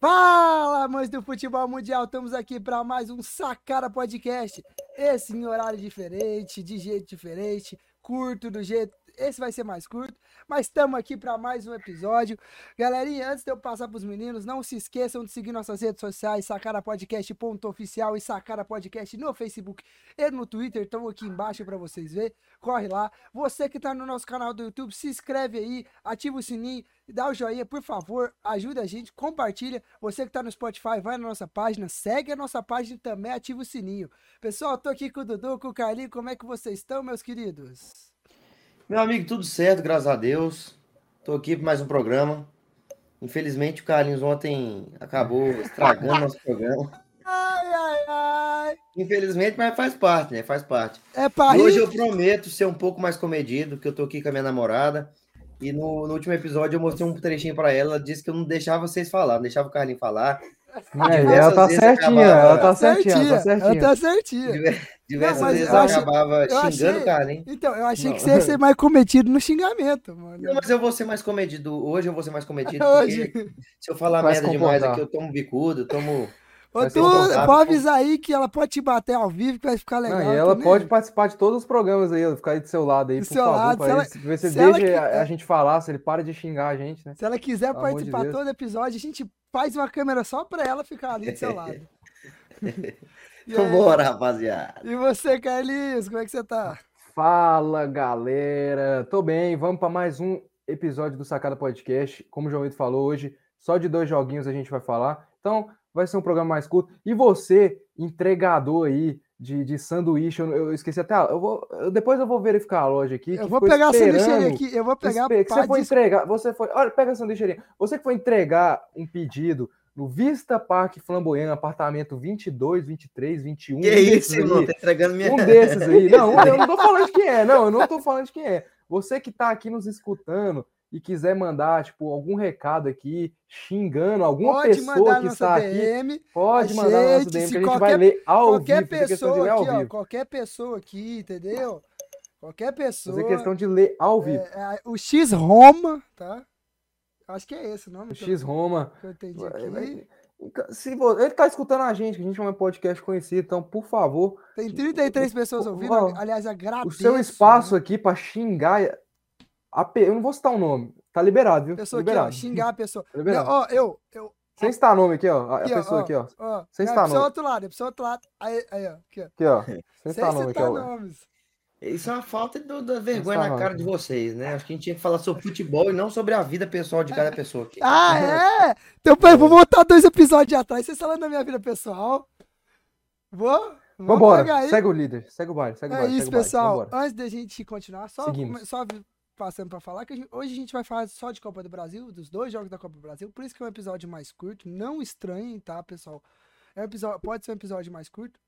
Fala, amantes do futebol mundial, estamos aqui para mais um Sacara Podcast. Esse em horário diferente, de jeito diferente, curto do jeito. Esse vai ser mais curto, mas estamos aqui para mais um episódio. Galerinha, antes de eu passar para os meninos, não se esqueçam de seguir nossas redes sociais, sacarapodcast.oficial e Sacara Podcast no Facebook e no Twitter, estão aqui embaixo para vocês verem. Corre lá. Você que está no nosso canal do YouTube, se inscreve aí, ativa o sininho, dá o joinha, por favor, ajuda a gente, compartilha. Você que está no Spotify, vai na nossa página, segue a nossa página e também ativa o sininho. Pessoal, tô aqui com o Dudu, com o Carlinho, como é que vocês estão, meus queridos? Meu amigo, tudo certo, graças a Deus. Tô aqui para mais um programa. Infelizmente o Carlinhos ontem acabou estragando nosso programa. Ai, ai, ai. Infelizmente, mas faz parte, né? Faz parte. É hoje eu prometo ser um pouco mais comedido, porque eu tô aqui com a minha namorada. E no, no último episódio eu mostrei um trechinho para ela, ela disse que eu não deixava vocês falar, não deixava o Carlinhos falar. É, Diversas ela tá certinha, acabava- ela tá certinha, ela tá Ela certinha. tá certinha. Diver- Diversas mas vezes eu achei- acabava achei- xingando o Carlinhos. Então, eu achei Não. que você ia ser mais cometido no xingamento, mano. Não, mas eu vou ser mais comedido. Hoje eu vou ser mais comedido. Hoje. Porque se eu falar Vai merda demais aqui, eu tomo bicudo, eu tomo. Ô, tu, pode avisar aí que ela pode te bater ao vivo, que vai ficar legal. Não, e ela pode participar de todos os programas aí, ficar aí do seu lado aí, Do por seu favor, lado, se ela- ver se, se ele ela deixa que- a, a gente falar, se ele para de xingar a gente, né? Se ela quiser Pelo de participar Deus. todo episódio, a gente faz uma câmera só pra ela ficar ali do seu lado. Vambora, rapaziada. e você, Carlinhos, como é que você tá? Fala, galera! Tô bem, vamos para mais um episódio do Sacada Podcast. Como o João Vitor falou hoje, só de dois joguinhos a gente vai falar. Então, vai ser um programa mais curto. E você, entregador aí de, de sanduíche, eu, eu esqueci até. a- Eu vou, eu- depois eu vou verificar a loja aqui. Eu que vou pegar a aqui, eu vou pegar que pá você foi de- entregar, você foi, olha, pega a sanduícheria. Você que foi entregar um pedido no Vista Parque Flamboyant, apartamento 22, 23, 21. Que um desses isso, irmão? aí, Tá entregando minha. um desses aí. Não, eu não tô falando de quem é, não, eu não tô falando de quem é. Você que tá aqui nos escutando e quiser mandar, tipo, algum recado aqui, xingando alguma Pode pessoa que está aqui, DM. pode a mandar no nosso gente, DM que a gente qualquer- vai ler ao Qualquer vivo, pessoa aqui, ó, vivo. qualquer pessoa aqui, entendeu? Qualquer pessoa. Fazer questão de ler ao vivo. É, é, o X Roma, tá? Acho que é esse o nome O X Roma. que eu entendi aqui. Se vo- ele tá escutando a gente, que a gente é um podcast conhecido, então, por favor, Tem 33 pessoas ouvindo. Ó, Aliás, agradeço. o seu espaço né? aqui pra xingar. A pe- Eu não vou citar o nome. Tá liberado, viu? Pessoa aqui, ó, liberado. xingar a pessoa. Tá liberado. Não, ó, eu, eu. Sem citar nome aqui, ó. A a Aqui, ó, pessoa ó, aqui, ó. ó. Sem citar é nome. outro lado, é pro seu outro lado. Aí, aí, ó. Aqui, ó. Aqui, ó. Sem Sem citar nome aqui, citar ó. Isso é uma falta do- da vergonha na cara de vocês, né? Acho que a gente tinha que falar sobre futebol e não sobre a vida pessoal de cada pessoa aqui. Ah, é? Então, peraí, vou voltar dois episódios atrás. Vocês falando da minha vida pessoal. Vou? Vamos Vambora. Segue o líder. Segue o baile. Segue o É baile. isso, o baile. pessoal. Vambora. Antes da gente continuar, só, Seguimos. só passando para falar que a gente- hoje a gente vai falar só de Copa do Brasil, dos dois jogos da Copa do Brasil. Por isso que é um episódio mais curto. Não estranhem, tá, pessoal? É um episódio, pode ser um episódio mais curto,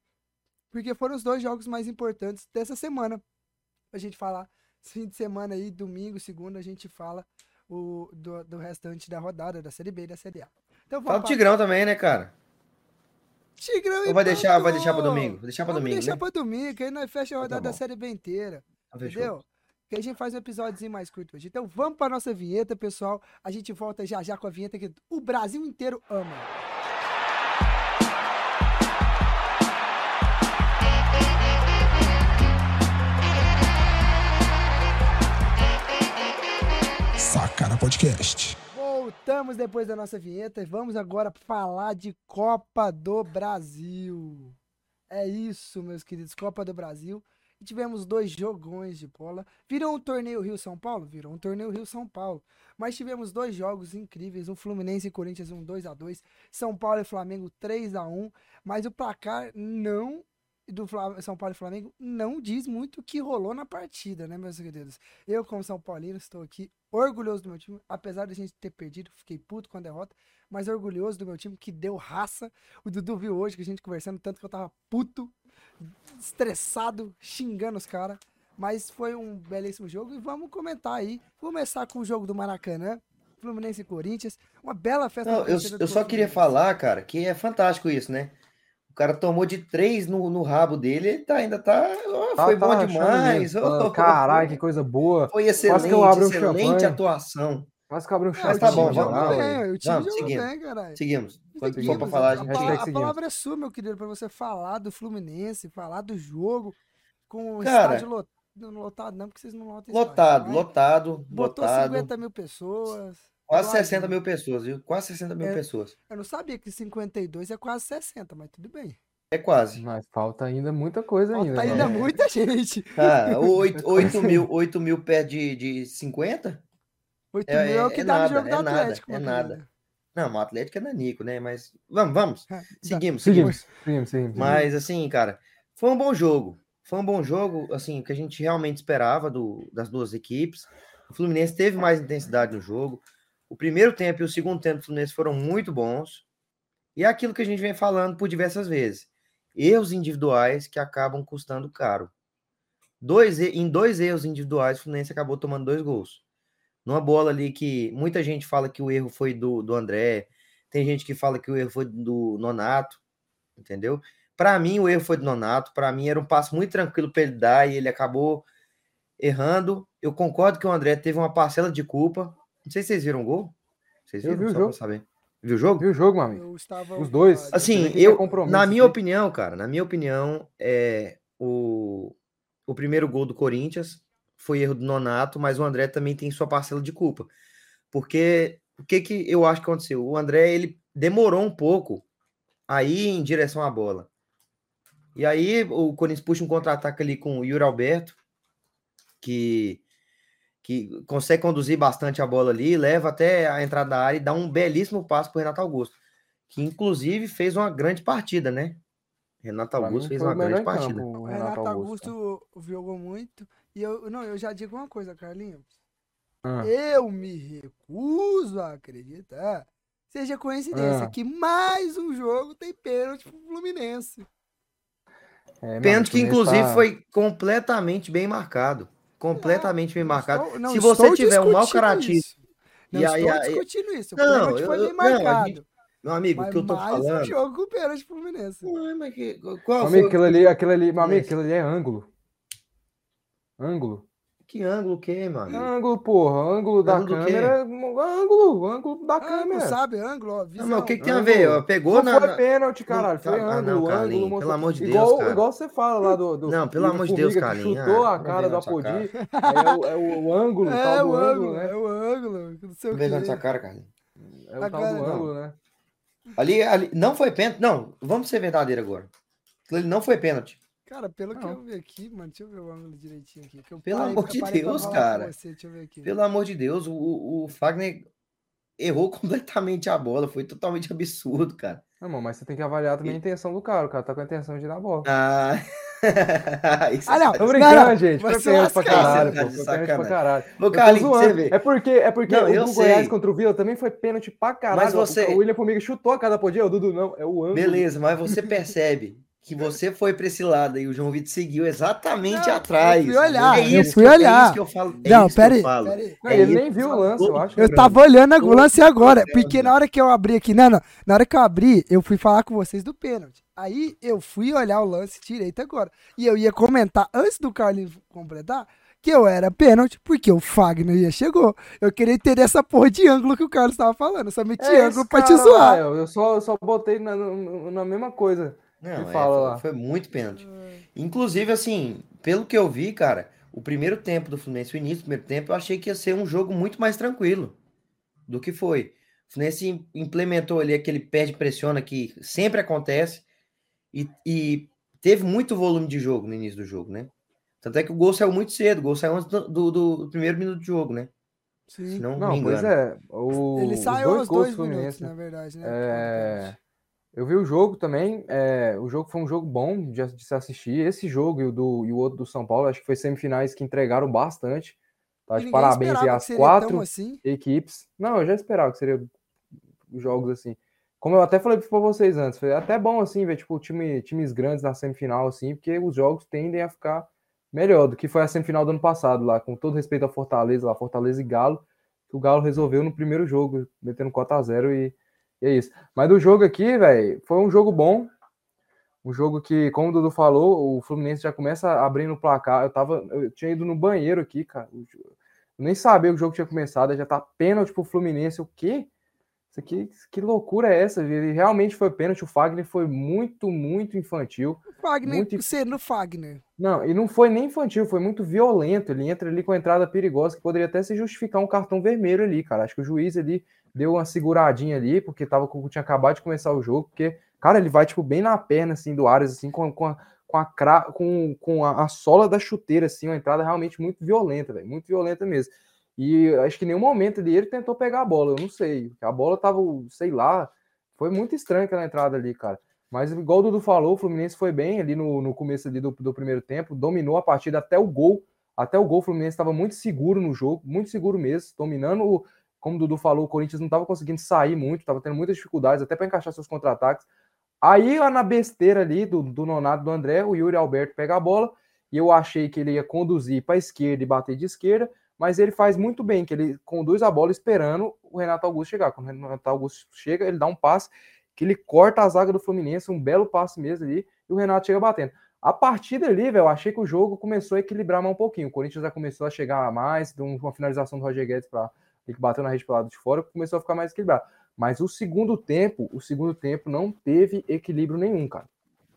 porque foram os dois jogos mais importantes dessa semana. A gente falar esse fim de semana aí, domingo, segunda, a gente fala o, do, do restante da rodada da Série B e da Série A. Então Fala do Tigrão também, né, cara? Tigrão Ou vai deixar, vai deixar pra domingo? Vou deixar pra Vamos domingo, deixar né? pra domingo, que aí nós fecha a Então tá rodada da bom. Série B inteira. Então, fechou. Que a gente faz um episódiozinho mais curto hoje. Então vamos pra nossa vinheta, pessoal. A gente volta já já com a vinheta que o Brasil inteiro ama. Sacara Podcast. Voltamos depois da nossa vinheta e vamos agora falar de Copa do Brasil. É isso, meus queridos, Copa do Brasil. Tivemos dois jogões de bola. Virou um torneio Rio-São Paulo? Virou um torneio Rio-São Paulo. Mas tivemos dois jogos incríveis, um Fluminense e Corinthians, um 2 a 2 São Paulo e Flamengo 3 a 1 Mas o placar não do São Paulo e Flamengo não diz muito o que rolou na partida, né, meus queridos? Eu, como São Paulino, estou aqui orgulhoso do meu time, apesar de a gente ter perdido, fiquei puto com a derrota, mas orgulhoso do meu time que deu raça. O Dudu viu hoje que a gente conversando tanto que eu tava puto, estressado, xingando os caras. Mas foi um belíssimo jogo e vamos comentar aí. Começar com o jogo do Maracanã, Fluminense e Corinthians. Uma bela festa. Não, eu, eu só queria falar, cara, que é fantástico isso, né? O cara tomou de três no, no rabo dele, ele tá, ainda tá. Tá- foi tá bom demais. ó. Caralho, que coisa boa. Foi Quase excelente, que eu abro um excelente champanhe. atuação. Quase que abre um chat. tá o time bom, vamos lá, ué. o time Vamos, jogou seguindo. bem, caralho. Seguimos. Quando for Seguimos, pra falar, a a, gente. pa- Hashtag a seguimos. palavra é sua, meu querido, pra você falar do Fluminense, falar do jogo com o Cara, estádio lot- não, lotado, não, porque vocês não lotam Lotado, estádio, mas lotado, Botou lotado. 50 mil pessoas. Quase igual a 60 gente. mil pessoas, viu? Quase 60 mil É. pessoas. Eu não sabia que 52 é quase 60, mas tudo bem. É quase. Mas falta ainda muita coisa ainda. Falta né? ainda É. muita gente. Ah, 8, 8 mil, 8 mil perto de, de 50? 8 É- mil é o é- que é dá no nada, jogo do é nada, Atlético, é meu nada. Não, o Atlético é Nanico, né? Mas vamos, vamos. Dá- Seguimos, seguimos. Seguimos, seguimos. Mas assim, cara, foi um bom jogo. Foi um bom jogo, assim, o que a gente realmente esperava do, das duas equipes. O Fluminense teve mais intensidade no jogo. O primeiro tempo e o segundo tempo do Fluminense foram muito bons. E é aquilo que a gente vem falando por diversas vezes. Erros individuais que acabam custando caro. Dois, em dois erros individuais, o Fluminense acabou tomando dois gols. Numa bola ali que muita gente fala que o erro foi do, do André, tem gente que fala que o erro foi do Nonato, entendeu? Para mim, o erro foi do Nonato. Para mim, era um passo muito tranquilo para ele dar e ele acabou errando. Eu concordo que o André teve uma parcela de culpa. Não sei se vocês viram o gol. Vocês Eu viram? vi o Só pra jogo. saber. Viu o jogo? Viu o jogo, meu amigo? Eu estava Os dois. Assim, eu, compromisso na minha opinião, cara, na minha opinião, é o, o primeiro gol do Corinthians foi erro do Nonato, mas o André também tem sua parcela de culpa. Porque o que que eu acho que aconteceu? O André, ele demorou um pouco a ir em direção à bola. E aí o Corinthians puxa um contra-ataque ali com o Yuri Alberto, que que consegue conduzir bastante a bola ali, leva até a entrada da área e dá um belíssimo passo para Renato Augusto que inclusive fez uma grande partida, né? Renato Augusto fez uma grande partida. campo, O Renato, Renato Augusto. Augusto jogou muito. E eu, não, eu já digo uma coisa, Carlinhos. Ah, Eu me recuso a acreditar. Seja coincidência Ah. que mais um jogo tem pênalti pro Fluminense. é, Pênalti que o inclusive tá- foi completamente bem marcado. Completamente bem Não marcado. estou- não Se você tiver um mau caratismo. Não e aí- estou aí- discutindo isso. O Não, pênalti foi eu- bem eu- não, marcado. gente- meu amigo, o que eu tô mais um falando. jogo com pênalti pro Fluminense. Ué, mas que- qual amigo, foi? aquilo ali, aquilo ali, meu amigo, aquilo ali é ângulo. Ângulo. Que ângulo que, mano? Ângulo, porra. Ângulo da Ângulo câmera. Ângulo, ângulo da Ângulo, câmera. sabe? Ângulo, ó, Não, mas o que, que tem a ver? Ó, Pegou Não na. foi na- pênalti, caralho. Foi Não, ah, ângulo, não, Carlinhos, ângulo. pelo mostrou- amor de igual, Deus, cara. Igual você fala lá do. do Não, pelo do amor de Deus, que Carlinhos. chutou Ah, a cara do Apodi. É o, é o- o ângulo, o É, tal o do ângulo, né? é o ângulo. Não sei o quê. sua cara, Carlinhos. É o tal do ângulo, né? Ali, ali, não foi pênalti. Não, vamos ser verdadeiro agora. Ali não foi pênalti. Cara, pelo que Não. eu vi aqui, mano, deixa eu ver o ângulo direitinho aqui. que eu Pelo parei- amor eu de Deus, cara. você, Deixa eu ver aqui. Pelo amor de Deus, o, o Fagner errou completamente a bola. Foi totalmente absurdo, cara. Não, mano, mas você tem que avaliar também a intenção do cara. O cara tá com a intenção de dar a bola. Ah, isso Ah, não. Tô Não, brincando, não, gente. Foi se pênalti pra caralho, tá pô. de Foi pênalti pra caralho. Ô, Eu tô Carlinhos, você. É porque, é porque Não, o eu Goiás contra o Vila também foi pênalti pra caralho. Mas você- O William Formiga chutou a cada podia. O Dudu não. É o ângulo. Beleza, mas você percebe que você foi pra esse lado e o João Vitor seguiu exatamente Não, atrás. eu fui olhar, É eu isso fui que eu- olhar. É isso que eu falo. É Não, pera aí, pera aí. Não, É ele nem viu o lance, eu acho. Eu tava olhando o lance agora, porque na hora que eu abri aqui, não, não, na hora que eu abri, eu fui falar com vocês do pênalti. Aí eu fui olhar o lance direito agora. E eu ia comentar, antes do Carlinhos completar, que eu era pênalti, porque o Fagner ia chegou. Eu queria ter essa porra de ângulo que o Carlos tava falando. Eu só meti É ângulo pra te cara, zoar. Eu eu só, eu só botei na, na, na mesma coisa. Não, é, fala foi- lá. foi muito pênalti. Inclusive, assim, pelo que eu vi, cara, o primeiro tempo do Fluminense, o início do primeiro tempo, eu achei que ia ser um jogo muito mais tranquilo do que foi. O Fluminense im- implementou ali aquele perde-pressiona que sempre acontece e, e teve muito volume de jogo no início do jogo, né? Tanto é que o gol saiu muito cedo, o gol saiu antes do, do- do primeiro minuto de jogo, né? Se Sim. não, Não, me pois engano. é. O, Ele saiu dois aos dois do minutos, Fluminense, na verdade, né? É, Eu vi o jogo também. é, o jogo foi um jogo bom de, de se assistir. Esse jogo e o, do, e o outro do São Paulo, acho que foi semifinais que entregaram bastante. Tá de E parabéns às quatro assim. equipes. Não, eu já esperava que seria jogos assim. Como eu até falei pra vocês antes, foi até bom assim ver tipo time, times grandes na semifinal assim, porque os jogos tendem a ficar melhor do que foi a semifinal do ano passado lá, com todo respeito ao Fortaleza, lá Fortaleza e Galo, que o Galo resolveu no primeiro jogo, metendo 4 a 0 e, e é isso. Mas do jogo aqui, velho, foi um jogo bom. Um jogo que, como o Dudu falou, o Fluminense já começa abrindo o placar. Eu tava, eu tinha ido no banheiro aqui, cara. Nem sabia que o jogo tinha começado, já tá pênalti pro Fluminense. O quê? Isso aqui, que loucura é essa? Ele realmente foi pênalti. O Fagner foi muito, muito infantil. Fagner, Muito- sendo Fagner. Não, e não foi nem infantil, foi muito violento. Ele entra ali com a entrada perigosa, que poderia até se justificar um cartão vermelho ali, cara. Acho que o juiz ali deu uma seguradinha ali, porque tava, tinha acabado de começar o jogo, porque, cara, ele vai, tipo, bem na perna, assim, do Ares, assim, com, com, a, com, a, cra- com, com a, a sola da chuteira, assim, uma entrada realmente muito violenta, velho, muito violenta mesmo. E acho que em nenhum momento ali ele tentou pegar a bola, eu não sei. A bola tava, sei lá, foi muito estranha aquela entrada ali, cara. Mas igual o Dudu falou, o Fluminense foi bem ali no, no começo ali do, do primeiro tempo, dominou a partida até o gol. Até o gol, o Fluminense estava muito seguro no jogo, muito seguro mesmo, dominando. o- Como o Dudu falou, o Corinthians não estava conseguindo sair muito, estava tendo muitas dificuldades até para encaixar seus contra-ataques. Aí, lá na besteira ali do, do Nonato do André, o Yuri Alberto pega a bola e eu achei que ele ia conduzir para a esquerda e bater de esquerda, mas ele faz muito bem, que ele conduz a bola esperando o Renato Augusto chegar. Quando o Renato Augusto chega, ele dá um passe que ele corta a zaga do Fluminense, um belo passe mesmo ali, e o Renato chega batendo. A partir dali, velho, eu achei que o jogo começou a equilibrar mais um pouquinho. O Corinthians já começou a chegar mais, deu uma finalização do Roger Guedes para ele que bateu na rede pro lado de fora, começou a ficar mais equilibrado. Mas o segundo tempo, o segundo tempo não teve equilíbrio nenhum, cara.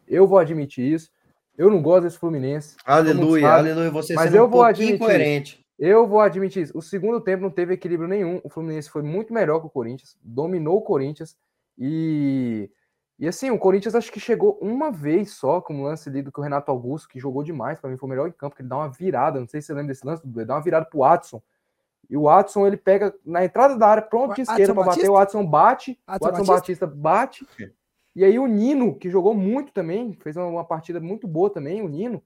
Eu vou admitir isso. Eu não gosto desse Fluminense. Aleluia, sabe, aleluia. Você mas eu um vou admitir. incoerente. Eu vou admitir isso. O segundo tempo não teve equilíbrio nenhum. O Fluminense foi muito melhor que o Corinthians, dominou o Corinthians e e assim, o Corinthians acho que chegou uma vez só com o lance ali do que o Renato Augusto, que jogou demais, para mim foi o melhor em campo, que ele dá uma virada, não sei se você lembra desse lance, ele dá uma virada pro Watson. E o Watson, ele pega na entrada da área, pronto de esquerda para bater, Batista? o Watson bate, o Watson Watson Batista bate. E aí o Nino, que jogou muito também, fez uma, uma partida muito boa também, o Nino,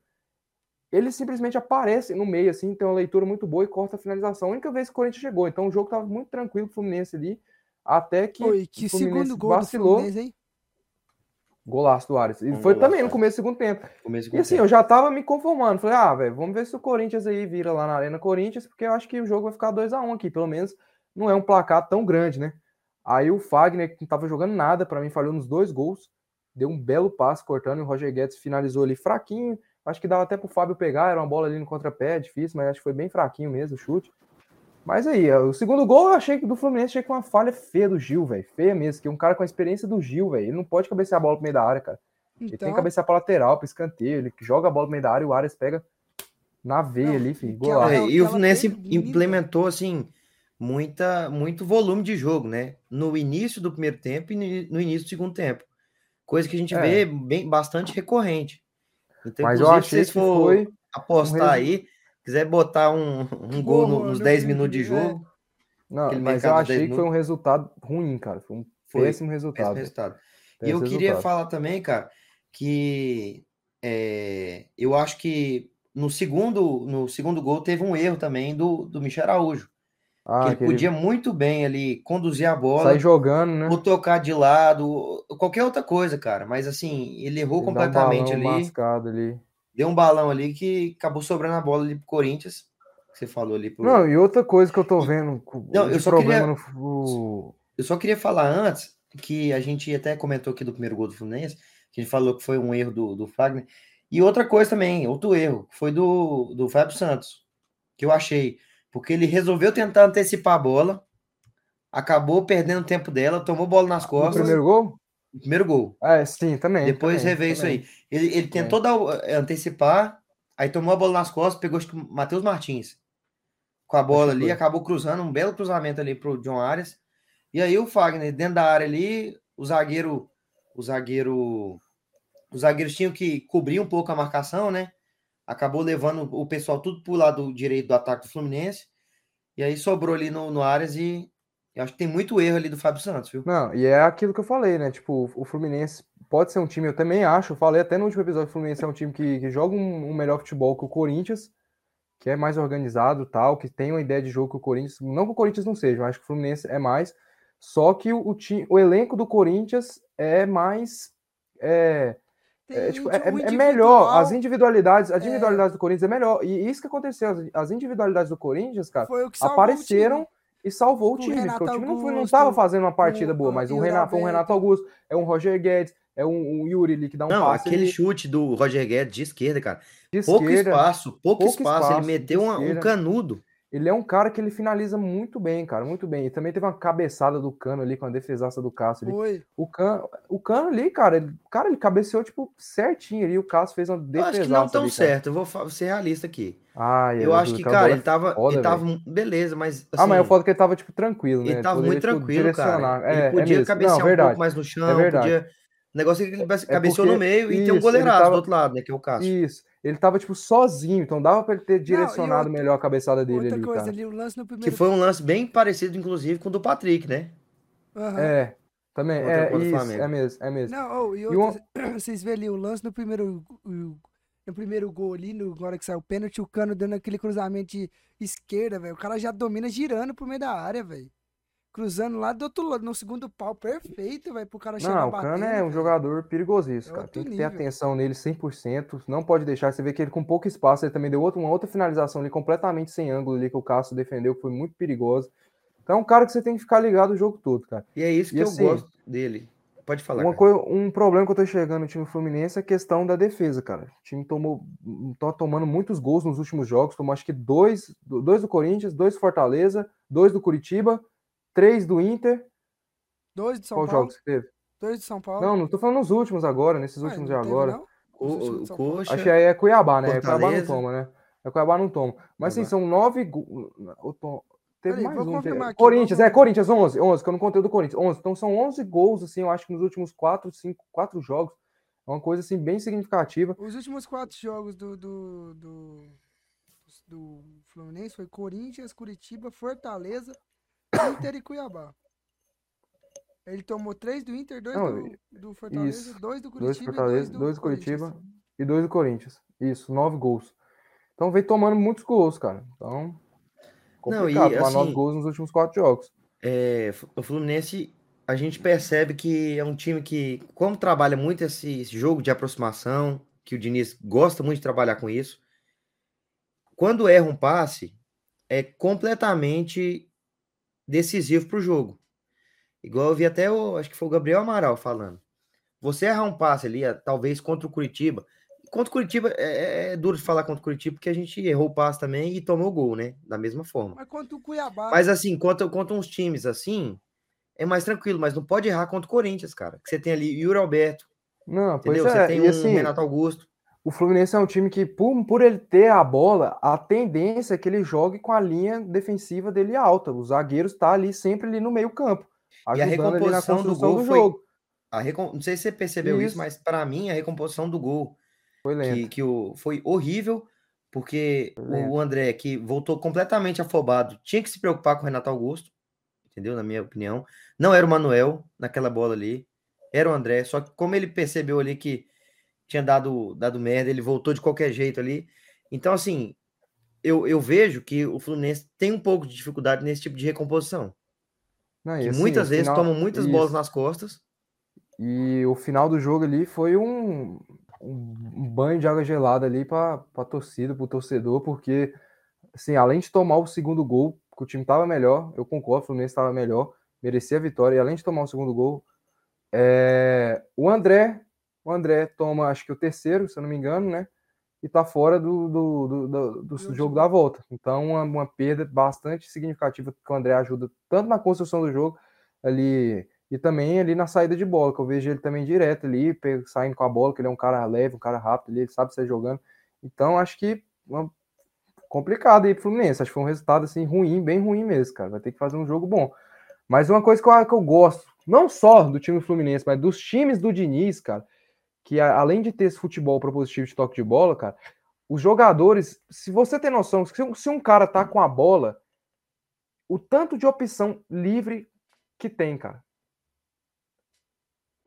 ele simplesmente aparece no meio, assim, tem uma leitura muito boa e corta a finalização. A única vez que o Corinthians chegou. Então o jogo tava muito tranquilo pro Fluminense ali, até que Oi, que o Fluminense segundo gol vacilou. do Fluminense, hein? Golaço do Ares. E Um foi golaço, também no Ares. começo do segundo tempo. Começo com E assim, eu já tava me conformando. Falei, ah, velho, vamos ver se o Corinthians aí vira lá na Arena Corinthians, porque eu acho que o jogo vai ficar 2 a 1 aqui. Pelo menos não é um placar tão grande, né? Aí o Fagner, que não tava jogando nada, pra mim falhou nos dois gols. Deu um belo passe cortando e o Roger Guedes finalizou ali fraquinho. Acho que dava até pro Fábio pegar, era uma bola ali no contrapé, difícil, mas acho que foi bem fraquinho mesmo o chute. Mas aí, o segundo gol eu achei que do Fluminense achei que uma falha feia do Gil, velho. Feia mesmo, que um cara com a experiência do Gil, velho. Ele não pode cabecear a bola pro meio da área, cara. Ele tem Então, que cabecear pra lateral, pra escanteio. Ele joga a bola no meio da área e o Ares pega na veia Não, ali, filho. Golaço. É, e o Fluminense bonita. implementou assim muita muito volume de jogo, né? No início do primeiro tempo e no início do segundo tempo. Coisa que a gente É. vê bem bastante recorrente. Então, Mas eu achei se que vocês for foi. apostar um aí, quiser botar um, um gol no- Gol nos no 10 fim do minutos de jogo, Não, mas eu achei 10 que foi um resultado ruim, cara. Foi um Foi. péssimo resultado. resultado. E eu queria resultado. falar também, cara, que é, eu acho que no segundo, no segundo gol teve um erro também do, do Michel Araújo. que Ah, ele que ele podia muito bem ali conduzir a bola, sai jogando, né? ou tocar de lado, qualquer outra coisa, cara. Mas assim, ele errou Ele dá um completamente balão ali. mascado ali. Deu um balão ali que acabou sobrando a bola ali pro Corinthians. que Você falou ali pro. Não, e outra coisa que eu tô vendo Não, eu só problema queria- no. Eu só queria falar antes que a gente até comentou aqui do primeiro gol do Fluminense, que a gente falou que foi um erro do, do Fagner. E outra coisa também, outro erro, foi do, do Fábio Santos, que eu achei. Porque ele resolveu tentar antecipar a bola, acabou perdendo o tempo dela, tomou bola nas costas. primeiro gol? O primeiro gol. É, sim, também. Depois também, rever isso também. aí. Ele, ele tentou dar, eh, antecipar, aí tomou a bola nas costas, pegou acho que o Matheus Martins com a bola ali, acabou cruzando, um belo cruzamento ali pro John Arias. E aí o Fagner, dentro da área ali, o zagueiro, o zagueiro, os zagueiros tinham que cobrir um pouco a marcação, né? Acabou levando o pessoal tudo pro lado direito do ataque do Fluminense. E aí sobrou ali no, no Arias e eu acho que tem muito erro ali do Fábio Santos, viu? Não, e é aquilo que eu falei, né? Tipo, o Fluminense pode ser um time, eu também acho, eu falei até no último episódio, o Fluminense é um time que, que joga um, um melhor futebol que o Corinthians, que é mais organizado tal, que tem uma ideia de jogo que o Corinthians, não que o Corinthians não seja, eu acho que o Fluminense é mais, só que o, o, time, o elenco do Corinthians é mais. É, é, tipo, é, o é melhor, as individual individualidades, as é- individualidades do Corinthians é melhor. E isso que aconteceu, as, as individualidades do Corinthians, cara, Foi o que salvou o apareceram time. E salvou o o time, porque o time não, foi, não Augusto, estava fazendo uma partida com boa, o mas o Renato, um Renato. Augusto, é um Roger Guedes, é um, um Yuri ali que dá um Não, passe aquele ali chute do Roger Guedes de esquerda, cara. de Pouco esquerda. espaço, pouco, pouco espaço. espaço, Ele meteu uma- um canudo. Ele é um cara que ele finaliza muito bem, cara, muito bem. E também teve uma cabeçada do Cano ali com a defesaça do Cássio ali. Foi. O Cano, o Cano ali, cara, ele, cara, ele cabeceou tipo certinho ali, o Cássio fez uma Eu defesaça acho que não tão ali, certo, eu vou ser realista aqui. Ai, Eu acho o que, cara cara, bola ele tava. foda, ele tava. velho. Beleza, mas. Ah, mas assim, eu falo que ele tava tipo tranquilo, né? Ele tava muito tipo, tranquilo, cara. direcionar. Ele É, é podia mesmo. cabecear Não, um verdade. pouco mais no chão, verdade. podia. O negócio é que ele cabe- É cabeceou no porque- meio e tem um isso, ele goleiraço tava- do outro lado, né? Que é o Cássio. Isso. Ele tava, tipo, sozinho, então dava pra ele ter direcionado outra- melhor a cabeçada dele Outra ali, coisa cara. ali, o lance no Que primeiro. foi um lance bem parecido, inclusive, com o do Patrick, né? Aham. É, também, é isso, Flamengo. é mesmo, é mesmo. Não, oh, e E outra, vocês vêem ali o lance no primeiro, o- no primeiro gol ali, no, na hora que saiu o pênalti, o Cano dando aquele cruzamento de esquerda, velho. O cara já domina girando pro meio da área, velho. Cruzando lá do outro lado, no segundo pau, perfeito, velho, pro cara chegar Não, o batendo. Cano é um jogador perigosíssimo, É cara. outro Tem que ter atenção nele 100%. Não pode deixar. Você vê que ele com pouco espaço, ele também deu outra, uma outra finalização ali, completamente sem ângulo ali, que o Cássio defendeu, que foi muito perigosa. Então é um cara que você tem que ficar ligado o jogo todo, cara. E é isso E que assim, eu gosto dele. Pode falar. Uma cara. coi- um problema que eu tô enxergando no time Fluminense é a questão da defesa, cara. O time tomou, tá tomando muitos gols nos últimos jogos. Tomou acho que dois, dois do Corinthians, dois do Fortaleza, dois do Curitiba, três do Inter. Dois de São Qual Paulo. jogos que teve? Dois de São Paulo. Não, não tô falando nos últimos agora, nesses Ué, últimos de não teve, agora. não? O, o. Coxa. Acho que aí é Cuiabá, né? Cuiabá não Fortaleza. toma, né? É Cuiabá não toma. Mas Cuiabá. são nove gols. Teve Peraí, mais um. teve- aqui, Corinthians, vamos- é, Corinthians, 11, 11, que eu não contei do Corinthians, 11. Então são 11 gols, assim, eu acho que nos últimos 4, 5, 4 jogos. É uma coisa, assim, bem significativa. Os últimos quatro jogos do, do, do, do Fluminense foi Corinthians, Curitiba, Fortaleza, Inter e Cuiabá. Ele tomou três do Inter, dois Não, do, do Fortaleza, isso. dois do Dois Curitiba do e Fortaleza, dois dois do do Curitiba Corinthians. e dois do Corinthians. Isso, nove gols. Então vem tomando muitos gols, cara. Então, Não, e, complicado tomar nove assim, gols nos últimos quatro jogos. É, o Fluminense, a gente percebe que é um time que, como trabalha muito esse, esse jogo de aproximação, que o Diniz gosta muito de trabalhar com isso, quando erra um passe, é completamente decisivo para o jogo. Igual eu vi até o, acho que foi o Gabriel Amaral falando. Você errar um passe ali, talvez contra o Curitiba. Contra o Curitiba, é, é- é duro de falar contra o Curitiba, porque a gente errou o passe também e tomou o gol, né? Da mesma forma. Mas contra o Cuiabá, Mas assim, contra, contra uns times assim, é mais tranquilo, mas não pode errar contra o Corinthians, cara. Que você tem ali Yuri Alberto, Não, pois entendeu? é. Você tem e um assim, Renato Augusto. O Fluminense é um time que, por, por ele ter a bola, a tendência é que ele jogue com a linha defensiva dele alta. Os zagueiros tá ali sempre ali no meio campo, E a recomposição do gol do, foi- jogo. A recom... Não sei se você percebeu isso, Isso. mas para mim a recomposição do gol Foi lento. que, que o... foi horrível, porque lento. o André, que voltou completamente afobado, tinha que se preocupar com o Renato Augusto, entendeu? Na minha opinião. Não era o Manuel naquela bola ali, era o André. Só que como ele percebeu ali que tinha dado, dado merda, ele voltou de qualquer jeito ali. Então, assim, eu, eu vejo que o Fluminense tem um pouco de dificuldade nesse tipo de recomposição. Não, Que assim, muitas vezes final- tomam muitas bolas isso. nas costas. E o final do jogo ali foi um, um banho de água gelada ali para a torcida, para o torcedor, porque, assim, além de tomar o segundo gol, que o time estava melhor, eu concordo, o Fluminense estava melhor, merecia a vitória, e além de tomar o segundo gol, é, o André, o André toma, acho que o terceiro, se eu não me engano, né? E tá fora do, do, do, do- do jogo da volta. Então, uma, uma perda bastante significativa que o André ajuda tanto na construção do jogo ali e também ali na saída de bola, que eu vejo ele também direto ali, saindo com a bola, que ele é um cara leve, um cara rápido, ali, ele sabe sair jogando. Então, acho que uma- complicado aí pro Fluminense. Acho que foi um resultado assim ruim, bem ruim mesmo, cara. Vai ter que fazer um jogo bom. Mas uma coisa que eu, que eu gosto, não só do time do Fluminense, mas dos times do Diniz, cara, que além de ter esse futebol propositivo de toque de bola, cara, os jogadores, se você tem noção, se, um- cara tá com a bola, o tanto de opção livre que tem, cara.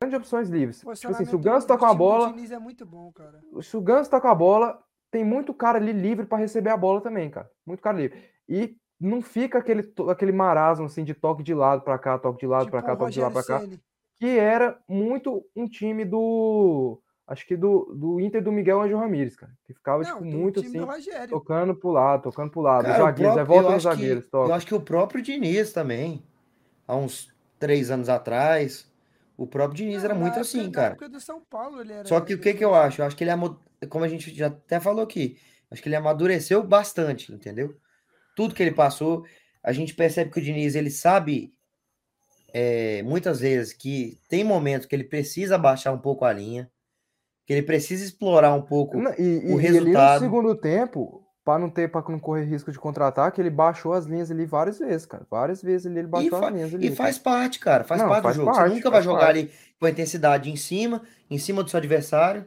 Tanto de opções livres. Tipo assim, se o Ganso tá com a bola, é muito bom, cara. se o Ganso tá com a bola, tem muito cara ali livre para receber a bola também, cara. Muito cara livre. E não fica aquele, aquele marasmo assim de toque de lado para cá, toque de lado para Tipo cá, o toque de lado para cá, Ceni. Que era muito um time do acho que do, do Inter do Miguel Angel Ramírez, cara, que ficava Não, tipo muito assim, tocando pro lado, tocando pro lado. Cara, zagueiros, aí próprio- volta nos acho que- zagueiros, Eu acho que o próprio Diniz também, há uns três anos atrás, o próprio Diniz era Não, muito na assim, cara. época do São Paulo ele era. Só que o que que eu era- acho? Eu acho que ele, como a gente já até falou aqui, acho que ele amadureceu bastante, entendeu? tudo que ele passou. A gente percebe que o Diniz ele sabe é, muitas vezes que tem momentos que ele precisa baixar um pouco a linha, que ele precisa explorar um pouco Não, E, o e, e ali no resultado. segundo tempo, para não ter, para não correr risco de contra-ataque, ele baixou as linhas ali várias vezes, cara. Várias vezes ele E, baixou as linhas ali. e faz parte, cara, faz Não, parte faz do jogo. parte, Você nunca vai jogar parte. ali com a intensidade em cima, em cima do seu adversário,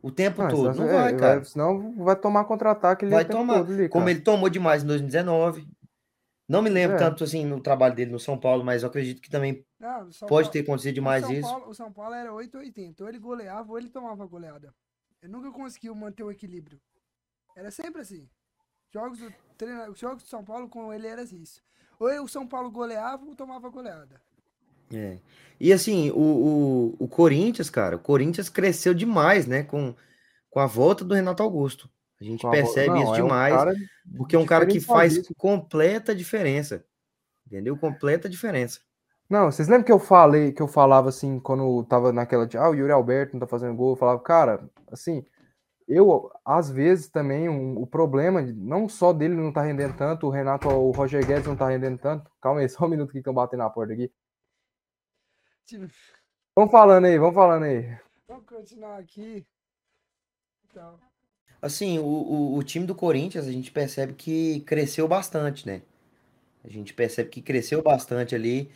o tempo Não, todo. senão, Não é, vai, cara. senão vai tomar contra-ataque ali Vai tomar. ali, Como cara. ele tomou demais em 2019. Não me lembro É. tanto assim no trabalho dele no São Paulo, mas eu acredito que também Não, pode Paulo- ter acontecido demais isso. Paulo- o São Paulo era 880. Ou ele goleava ou ele tomava goleada. Ele nunca conseguiu manter o equilíbrio. Era sempre assim. Jogos do, treina, os jogos do São Paulo com ele era isso. Ou o São Paulo goleava ou tomava goleada. É. E assim, o, o, o Corinthians, cara, o Corinthians cresceu demais, né, com, com a volta do Renato Augusto. A gente Com a bola- percebe Não, isso é um demais, cara porque é um cara que faz completa diferença. Entendeu? Completa diferença. Não, vocês lembram que eu falei, que eu falava assim, quando tava naquela de, ah, o Yuri Alberto não tá fazendo gol, eu falava, cara, assim, eu, às vezes também, um- o problema, não só dele não tá rendendo tanto, o Renato, o Roger Guedes não tá rendendo tanto, calma aí, só um minuto que estão batendo na porta aqui. Vamos falando aí, vamos falando aí. vamos continuar aqui. Então, Assim, o, o, o time do Corinthians, a gente percebe que cresceu bastante, né? A gente percebe que cresceu bastante ali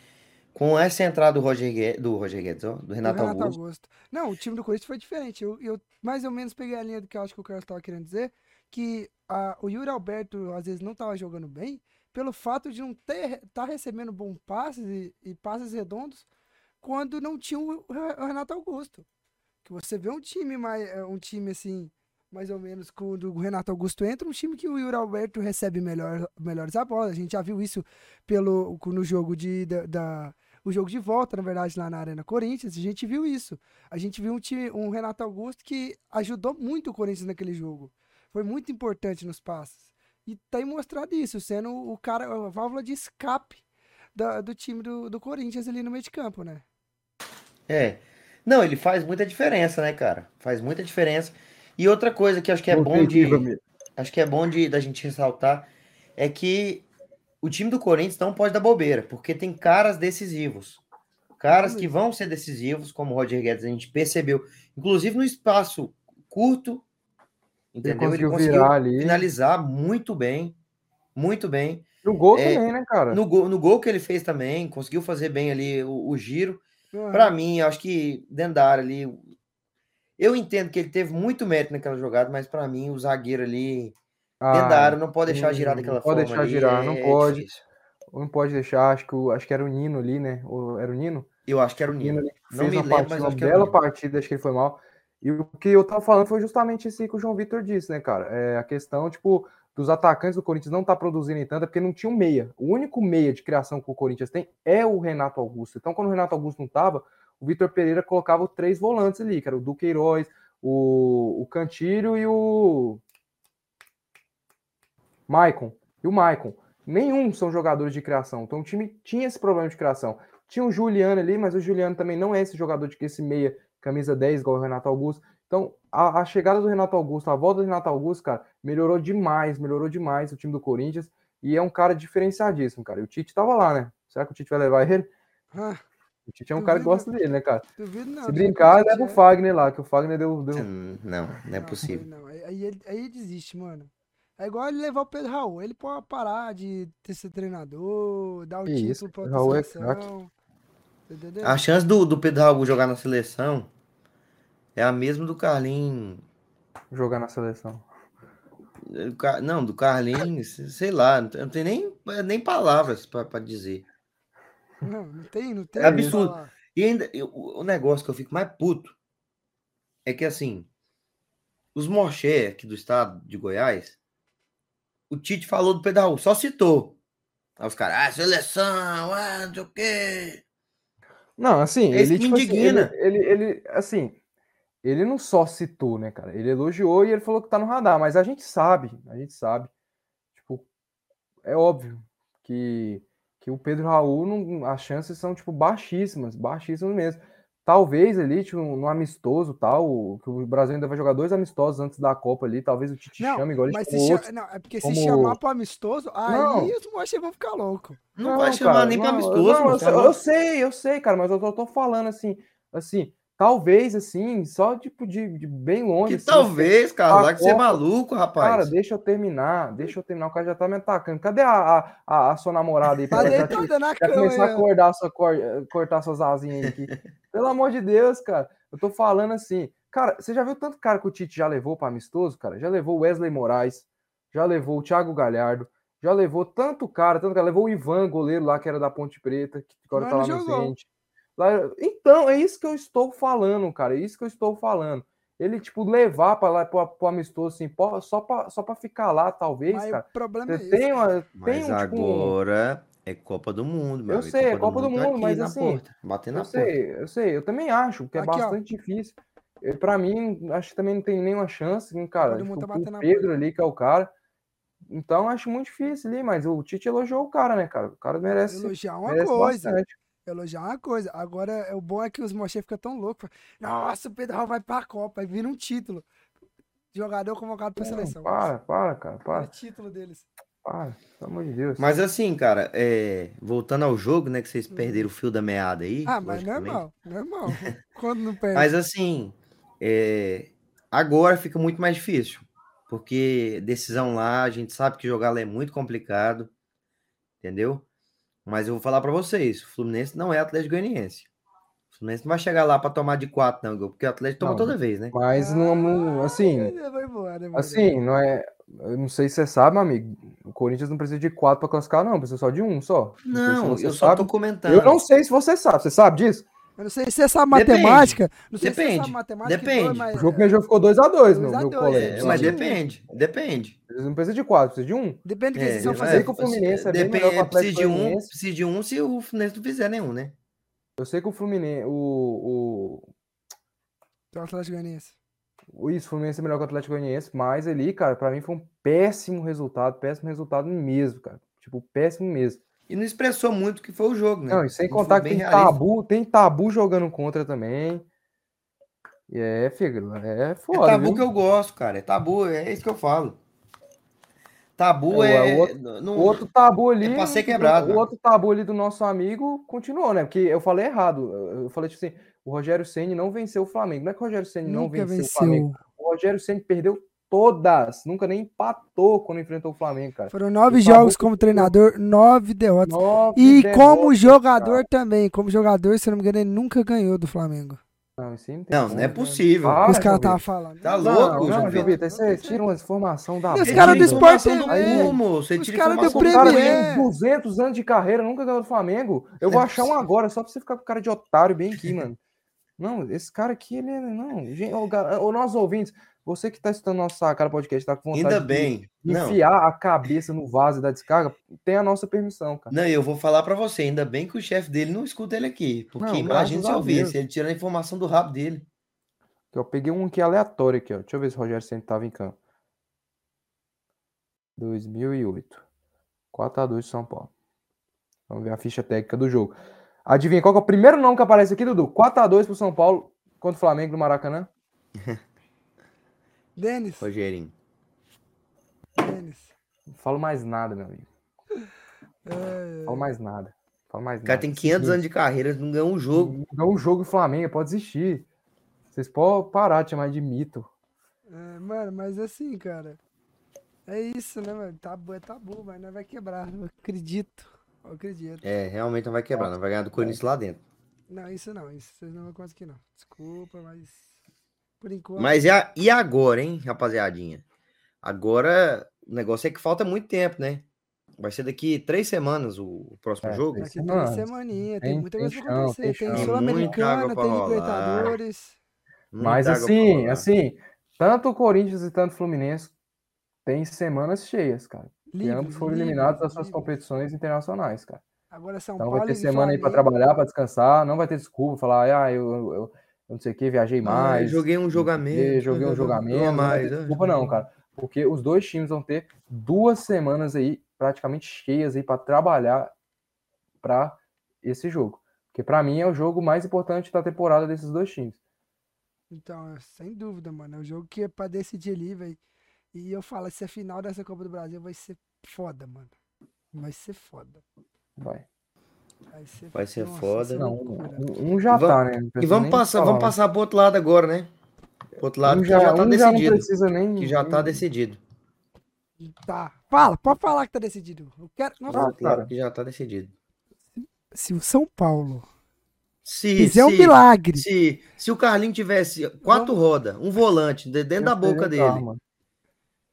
com essa entrada do Roger Guedes, do Roger Guedes, ó, do do Renato, Renato Augusto. Augusto. Não, o time do Corinthians foi diferente. Eu, eu mais ou menos peguei a linha do que eu acho que o Carlos estava querendo dizer, que a, o Yuri Alberto às vezes não estava jogando bem, pelo fato de não ter tá recebendo bons passes e, e passes redondos quando não tinha o, Re- o Renato Augusto. Que você vê um time mais é, um time assim, mais ou menos quando o Renato Augusto entra, um time que o Yuri Alberto recebe melhor, melhores a bola. A gente já viu isso pelo no jogo de da, da- o jogo de volta, na verdade, lá na Arena Corinthians, a gente viu isso. A gente viu um time, um Renato Augusto que ajudou muito o Corinthians naquele jogo. Foi muito importante nos passes. E tem mostrado isso, sendo o cara, a válvula de escape da- do time do, do Corinthians ali no meio de campo, né? É. Não, ele faz muita diferença, né, cara? Faz muita diferença. E outra coisa que acho que é bom de, acho que é bom de da gente ressaltar é que o time do Corinthians não pode dar bobeira, porque tem caras decisivos. Caras que vão ser decisivos, como o Roger Guedes, a gente percebeu, inclusive no espaço curto, entendeu? Ele conseguiu conseguiu virar ali. finalizar muito bem, muito bem. No gol É, também, né, cara? No gol, no gol que ele fez também, conseguiu fazer bem ali o, o giro. Aham. Pra mim, eu acho que dentro da área ali, eu entendo que ele teve muito mérito naquela jogada, mas pra mim o zagueiro ali dentro da Ah, área não pode deixar girar não daquela pode forma deixar ali, girar, não é pode. difícil. não pode deixar, acho que, o- acho que era o Nino ali, né? O, era o Nino? Eu acho que era o O Nino que Não fez me uma lembro, partida, uma o bela partida, acho que ele foi mal. E o que eu tava falando foi justamente isso que o João Vitor disse, né, cara? É a questão, tipo, dos atacantes do Corinthians não tá produzindo em tanto, é porque não tinha um meia. O único meia de criação que o Corinthians tem é o Renato Augusto. Então, quando o Renato Augusto não tava, o Vitor Pereira colocava três volantes ali, que era o Duqueiroz, o, o Cantilho e o Maicon. E o Maicon. Nenhum são jogadores de criação. Então o time tinha esse problema de criação. Tinha o Juliano ali, mas o Juliano também não é esse jogador de que esse meia, camisa 10, igual o Renato Augusto. Então, a, a chegada do Renato Augusto, a volta do Renato Augusto, cara, melhorou demais, melhorou demais o time do Corinthians. E é um cara diferenciadíssimo, cara. E o Tite tava lá, né? Será que o Tite vai levar ele? Ah, O Tite é um cara que gosta dele, né, cara? duvido não. Se brincar, leva o é. Fagner lá, que o Fagner deu. deu... Hum, Não, não é Não, possível. Não, aí, aí ele, aí ele desiste, mano. É igual ele levar o Pedro Raul. Ele pode parar de ter ser treinador, dar o Que título isso, pra Pedro outra Raul é seleção. Entendeu? A chance do, do Pedro Raul jogar na seleção é a mesma do Carlinhos. jogar na seleção. Não, do Carlinhos, sei lá, não tem nem, nem palavras pra pra dizer. Não, não tem, não tem. É o que absurdo. falar. E ainda, eu- o negócio que eu fico mais puto é que, assim, os Morché aqui do estado de Goiás, o Tite falou do Pedro Raul, só citou. Aí os caras, ah, seleção, ah, não sei o quê. Não, assim, É ele, tipo assim, ele, ele, ele, assim, ele não só citou, né, cara? Ele elogiou e ele falou que tá no radar, mas a gente sabe, a gente sabe, tipo, é óbvio que, que o Pedro Raul, não, as chances são, tipo, baixíssimas, baixíssimas mesmo. talvez ali, tipo, no amistoso tal, que o Brasil ainda vai jogar dois amistosos antes da Copa ali, talvez o Tite Não, chame igual ele mas se chamou cha- outros. não, é porque como- se chamar pro amistoso, aí Não. os mochas vão ficar loucos. Não, vai chamar cara, nem não, amistoso, não, eu, sei- louco? eu sei, eu sei, cara, mas eu tô, tô falando assim, assim, talvez assim, só tipo de, de bem longe. Que assim, talvez, cara, lá que você é maluco, rapaz. Cara, deixa eu terminar, deixa eu terminar. O cara já tá me atacando. Cadê a, a, a, a sua namorada aí? Pra deitada na já cama. começar a acordar sua, cor- cortar suas asinhas aqui. Pelo amor de Deus, cara. Eu tô falando assim. Cara, você já viu tanto cara que o Tite já levou para amistoso, cara? Já levou o Wesley Moraes, já levou o Thiago Galhardo, já levou tanto cara, tanto cara. Levou o Ivan, goleiro lá, que era da Ponte Preta, que agora Mas tá lá não no. Zenit. Então, é isso que eu estou falando, cara. É isso que eu estou falando. Ele, tipo, levar para lá pro, pro amistoso, assim, pô, só pra, só pra ficar lá, talvez, Mas cara. o problema é Você esse. tem uma. Tem Mas um, tipo, um- agora é Copa do Mundo, meu Eu amigo. sei, é Copa do tá Mundo, aqui mas na assim, porta, batendo na Eu porta. sei, eu sei, eu também acho que é Aqui, ó. bastante difícil. Pra mim, acho que também não tem nenhuma chance, hein, cara. Mundo Tipo, tá o batendo na Pedro porta. ali, que é o cara. Então, acho muito difícil ali, mas o Tite elogiou o cara, né, cara? O cara merece, Elogiar uma merece coisa. bastante. Elogiar uma coisa. Agora, é- o bom é que os mochês ficam tão loucos. Nossa, o Pedro Raul vai pra Copa. Aí vira um título. Jogador convocado pra Não, seleção. para, para, cara, para, o título deles. para. Pelo amor de Deus. Mas assim, cara, é, voltando ao jogo, né, que vocês perderam o fio da meada aí. Ah, mas normal. Normal. Quando não perde. Mas assim, é, agora fica muito mais difícil, porque decisão lá, a gente sabe que jogar lá é muito complicado, entendeu? Mas eu vou falar pra vocês, o Fluminense não é Atlético Goianiense. O Fluminense não vai chegar lá pra tomar de quatro, não, porque o Atlético toma Não, toda vez, né? Mas não, não- assim, Ah, embora, embora. assim, não é. Eu não sei se você sabe, meu amigo. O Corinthians não precisa de quatro pra classificar, não. Precisa só de um só. se Não, você eu só sabe. tô comentando. Eu não sei se você sabe. Você sabe disso? Eu não sei se você sabe Depende. matemática. Não sei se Depende. sabe matemática. Depende. dois, mas- O jogo que já ficou 2x2, meu, 2 a meu 2, colega. É, Precisa mas de um. depende, depende. Eles não precisam de quatro, precisa de um. Depende do que É, vocês estão eu fazendo. sei que o Fluminense é bem depende- melhor que o precisa de Atlético um, precisa de um se o Fluminense não fizer nenhum, né? Eu sei que o Fluminense, o, o, Do Atlético Goianiense. o isso, o Fluminense é melhor que o Atlético Goianiense, mas ali, cara, pra mim foi um péssimo resultado, péssimo resultado mesmo, cara. Tipo, péssimo mesmo. E não expressou muito o que foi o jogo, né? Não, e sem Não contar que tem realista. tabu, tem tabu jogando contra também. E é, Fígaro, é É foda, tabu viu? que eu gosto, cara. É tabu, é isso que eu falo. Tabu É, é. o outro- não- outro tabu ali. É pra ser do- quebrado, O mano. outro tabu ali do nosso amigo continuou, né? Porque eu falei errado. Eu falei tipo assim: o Rogério Ceni não venceu o Flamengo. Não é que o Rogério Ceni não Nunca venceu, o Flamengo. venceu. O Rogério Ceni perdeu todas. Nunca nem empatou quando enfrentou o Flamengo, cara. Foram nove O jogos como treinador, nove derrotas. Nove E como derrotas, jogador cara. também. Como jogador, se não me engano, ele nunca ganhou do Flamengo. Não, isso aí não tem Não, como, não é né? possível. Ah, Os caras estavam falando. Tá louco, não, João Vitor. Você tira uma informação da E os caras do Sport informação do rumo, Você Os tira caras do informação O cara Premier. tem 200 anos de carreira, nunca ganhou do Flamengo. Eu vou É achar um possível. agora, só pra você ficar com cara de otário bem aqui, mano. Não, esse cara aqui, ele é. Não, gente, ô, nossos ouvintes, você que tá escutando nosso cara podcast, tá com vontade Ainda de bem. Não, enfiar a cabeça no vaso dar descarga, tem a nossa permissão, cara. não, eu vou falar pra você. Ainda bem que o chefe dele não escuta ele aqui. Porque Não, imagina se eu ele tirando a informação do rabo dele. Ó, peguei um aqui aleatório aqui, ó. Deixa eu ver se o Rogério sempre tava em campo. 2008. 4x2 São Paulo. Vamos ver a ficha técnica do jogo. Adivinha qual é o primeiro nome que aparece aqui, Dudu? 4x2 pro São Paulo contra o Flamengo no Maracanã. Denis. Rogerinho. Denis. Não falo mais nada, meu amigo. É, Não falo mais nada. Não falo mais O cara nada. tem 500 anos de carreira, não ganhou um jogo. Ganhou o jogo do Flamengo, pode desistir. Vocês podem parar de chamar de mito. é, mano, mas assim, cara. É isso, né, mano? Tabu é tabu, mas nós vai quebrar. Eu acredito. Eu acredito. É, realmente não vai quebrar, não vai ganhar do Corinthians lá dentro. Não, isso não. Isso vocês não vão conseguir, não. Desculpa, mas. Por enquanto. Mas e, a- e agora, hein, rapaziadinha? Agora, o negócio é que falta muito tempo, né? Vai ser daqui três semanas o, o próximo É, jogo. três Daqui três semaninhas, tem, Tem- muita tem coisa pra acontecer. tem Tem, Sul-Americana, tem. Libertadores. Mas assim, assim, tanto o Corinthians e tanto o Fluminense tem semanas cheias, cara. E Livre, ambos foram livre, eliminados das suas livre. competições internacionais, cara. Agora São Então Paulo vai ter e semana aí pra Flamengo. trabalhar, pra descansar, não vai ter desculpa, falar, ah, eu, eu não sei o que, viajei Ah, mais. joguei um jogamento. joguei, joguei um jogamento, não vai ter mais. desculpa não, cara. Porque os dois times vão ter duas semanas aí praticamente cheias aí para trabalhar para esse jogo. Porque pra mim é o jogo mais importante da temporada desses dois times. Então, é, sem dúvida, mano. É o jogo que é pra decidir ali, velho. E eu falo, se a final dessa Copa do Brasil vai ser foda, mano. Vai ser foda. Vai. Vai ser, Vai ser nossa, foda. Não, loucura. um, um já Vamos- tá, né? Não E vamos passar, falar. vamos passar pro outro lado agora, né? Pro outro lado Um que já, tá um decidido. não precisa nem. que já tá nem- decidido. Tá. Fala, pode falar que tá decidido. Eu quero. Nossa, Ah, lado que já tá decidido. se o São Paulo Se, fizer um se, milagre. se, se o Carlinho tivesse quatro rodas, um volante de- dentro da Eu seria boca um dele, carro,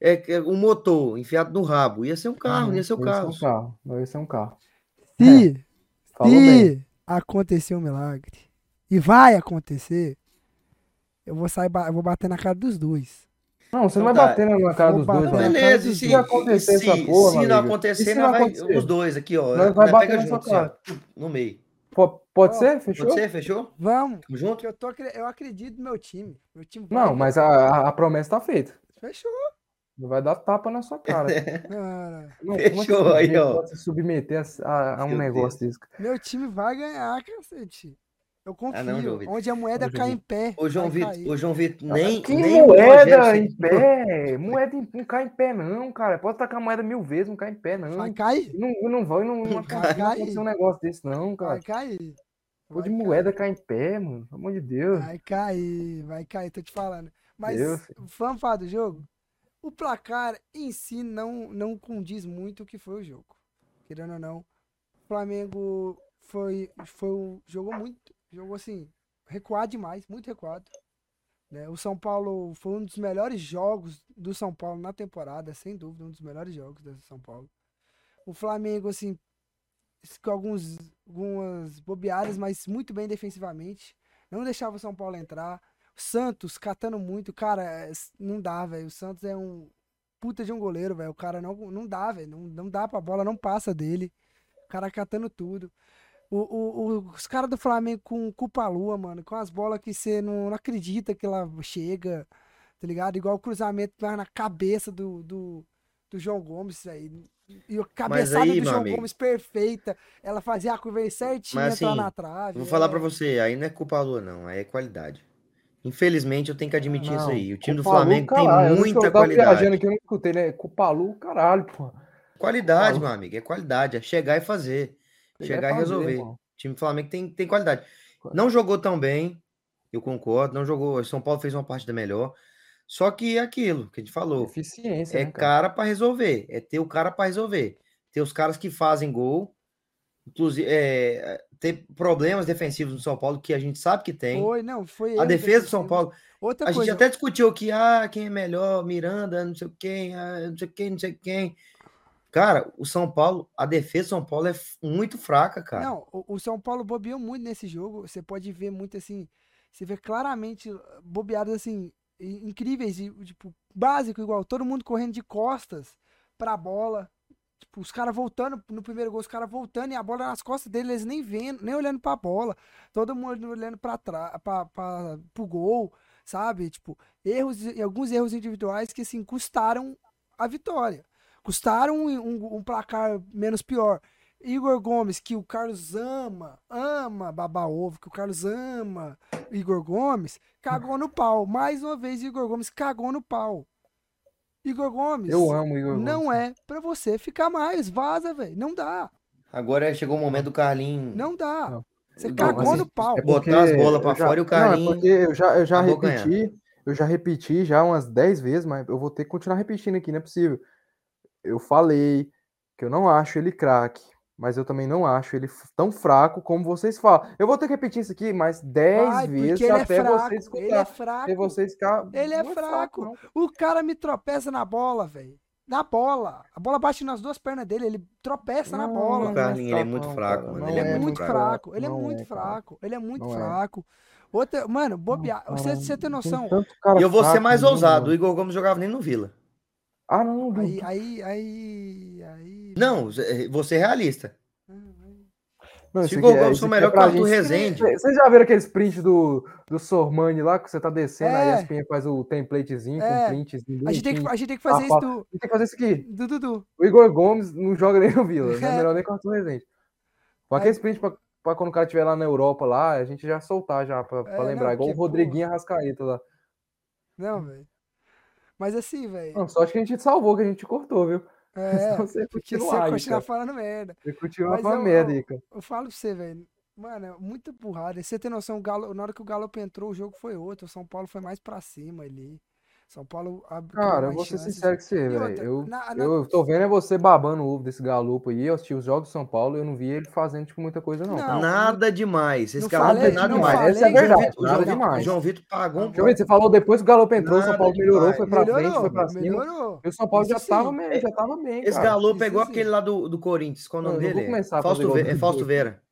é, é um motor enfiado no rabo, ia ser um carro, Uhum, ia ser Ia carro. ser um carro. Não ia ser um carro. Se, Falou bem. se acontecer um milagre, e vai acontecer, eu vou sair, eu vou bater na cara dos dois. Não, você não Então vai tá. bater na cara dos dois, na Beleza, e Se se, acontecer se, essa porra, se não e acontecer, não vai, acontecer? os dois aqui, ó. Nós vai bater pega na junto, assim, ó, no meio. Po- Pode Ó, ser? Fechou? Pode ser? Fechou? Vamos. Tamo junto? Eu, tô, eu acredito no meu time. Meu time vai Não, mas a, a- a promessa tá feita. Fechou. Não vai dar tapa na sua cara. cara. Não, é Fechou aí, ó. Pode se submeter a, a- a um Meu negócio desse. Meu time vai ganhar, cacete. Eu confio. Ah, não, João Vitor. Onde a moeda Ô, cai em pé. Ô, João Vitor, cair. João Vitor, nem, Que nem o moeda em Ceni- pé? Moeda em- não cai em pé, não, cara. Pode tacar moeda mil vezes, não cai em pé, não. Vai cair. Não, não vai, não, não, Vai cair. acontecer um negócio desse, não, cara. Vai cair. Pô, de moeda cai em pé, mano. Pelo amor de Deus. Vai cair, vai cair, tô te falando. Mas Deus. vamos falar do jogo? O placar em si não, não condiz muito o que foi o jogo. Querendo ou não, o Flamengo foi, foi jogou muito, jogou assim, recuado demais, muito recuado. né? O São Paulo foi um dos melhores jogos do São Paulo na temporada, sem dúvida, um dos melhores jogos do São Paulo. O Flamengo, assim, com alguns, algumas bobeadas, mas muito bem defensivamente. Não deixava o São Paulo entrar. Santos catando muito, cara, é, não dá, velho. O Santos é um puta de um goleiro, velho. O cara não, não dá, velho. Não, não dá pra bola, não passa dele. O cara catando tudo. O, o- o- os caras do Flamengo com culpa lua, mano, com as bolas que você não, não acredita que ela chega, tá ligado? Igual o cruzamento que vai na cabeça do, do, do João Gomes, aí. E a cabeçada aí, do João amigo. Gomes perfeita. Ela fazia a curva certinha, assim, na trave. Vou falar é- pra você, aí não é culpa lua, não, aí é qualidade. Infelizmente, eu tenho que admitir isso Não, aí. O time do Cupalu, Flamengo caralho, tem muita eu tava viajando qualidade. aqui, eu não escutei, né? Cupalu, caralho, pô. Qualidade, Cupalu. meu amigo, é qualidade. É chegar e fazer. Chegar e fazer, resolver. irmão. O time do Flamengo tem, tem qualidade. Não jogou tão bem, eu concordo. Não jogou. O São Paulo fez uma partida melhor. Só que é aquilo que a gente falou. Eficiência, É né, cara? cara pra resolver. É ter o cara pra resolver. Ter os caras que fazem gol. Inclusive, é, ter problemas defensivos no São Paulo, que a gente sabe que tem. Foi, não, foi A defesa do São. Paulo. Outra A gente coisa, até discutiu que, ah, quem é melhor, Miranda, não sei quem, ah, não sei quem, não sei quem. Cara, o São Paulo, a defesa do São Paulo é muito fraca, cara. Não, o, o São Paulo bobeou muito nesse jogo. Você pode ver muito assim. Você vê claramente bobeadas assim, incríveis, e, tipo, básico, igual todo mundo correndo de costas pra bola. Tipo, os caras voltando no primeiro gol, os caras voltando e a bola nas costas deles, eles nem vendo, nem olhando pra bola. Todo mundo olhando pra trás, pra, pra, pro gol, sabe? Tipo, erros, e alguns erros individuais que assim custaram a vitória. Custaram um, um- um placar menos pior. Igor Gomes, que o Carlos ama, ama babar ovo, que o Carlos ama Igor Gomes, cagou no pau. Mais uma vez, Igor Gomes cagou no pau. Igor Gomes Eu amo Igor Gomes. não é pra você ficar mais. Vaza, velho. Não dá. Agora chegou o momento do Carlinho Não dá. Não. Você Não, cagou no pau. É Botar porque as bolas já- fora e o Não, Carlinho é porque eu já, eu já repeti, eu já repeti já umas 10 vezes, mas eu vou ter que continuar repetindo aqui, não é possível. Eu falei que eu não acho ele craque, mas eu também não acho ele tão fraco como vocês falam. Eu vou ter que repetir isso aqui mais 10 Vai, vezes porque ele é até fraco. vocês Ele é escutar. fraco. Até vocês ficar... Ele é Não fraco. não. O cara me tropeça na bola, velho. Na bola. A bola bate nas duas pernas dele, ele tropeça na Não, bola. O não Carlinho, ele é fraco, muito fraco, mano. Ele é, é muito fraco. fraco. Ele é muito é, fraco. Ele é muito é. fraco. Outra, mano, bobear. Não, Você, você tem noção? tanto cara E eu vou ser fraco mais ousado. O. Igor Gomes jogava nem no Vila. Ah, não, não. Aí, aí, aí, aí. Não, vou ser realista. Não, Se o é- aqui é melhor que o Arthur gente- Rezende. Cê- Vocês já viram aqueles print do, do Sormani lá, que você tá descendo, aí É. a ESPN faz o templatezinho É. com printzinho A gente, tem que, a gente tem que fazer Ah, isso do, Tem que fazer isso aqui. do Dudu. O Igor Gomes não joga nem no Vila, não é É. melhor nem com o Arthur Rezende. Com Aí- aquele sprint pra, pra quando o cara estiver lá na Europa, lá, a gente já soltar já, pra, pra É, lembrar. não, Igual o Rodriguinho Arrascaeta lá. Não, velho. Mas assim, velho. Não, só acho que a gente salvou, que a gente cortou, viu? É, Senão você porque você continua continuar falando merda. Você continua Mas a eu- merda eu- aí, cara. Eu falo pra você, velho. Mano, é muita burrada. Você tem noção, o Galo, na hora que o Galo entrou, o jogo foi outro. O São Paulo foi mais pra cima ali. São Paulo abriu Cara, eu vou ser sincero com você, velho. Eu, na- na- eu tô vendo é você babando o ovo desse galupo aí. Eu assisti os jogos do São Paulo e eu não vi ele fazendo, tipo, muita coisa, não. Não, nada demais. Esse cara não tem nada demais. Essa é a João verdade, Vitor- o nada João Vitor- demais. João Vitor pagou um você falou depois que o Galo entrou, o São Paulo melhorou, demais. foi pra frente, melhorou, foi pra cima. melhorou. E o São Paulo já tava, já tava bem, Esse cara. Galo Isso pegou sim. aquele lá do, do Corinthians. Qual é o Não, nome dele? Fausto, igual é Fausto. Vera.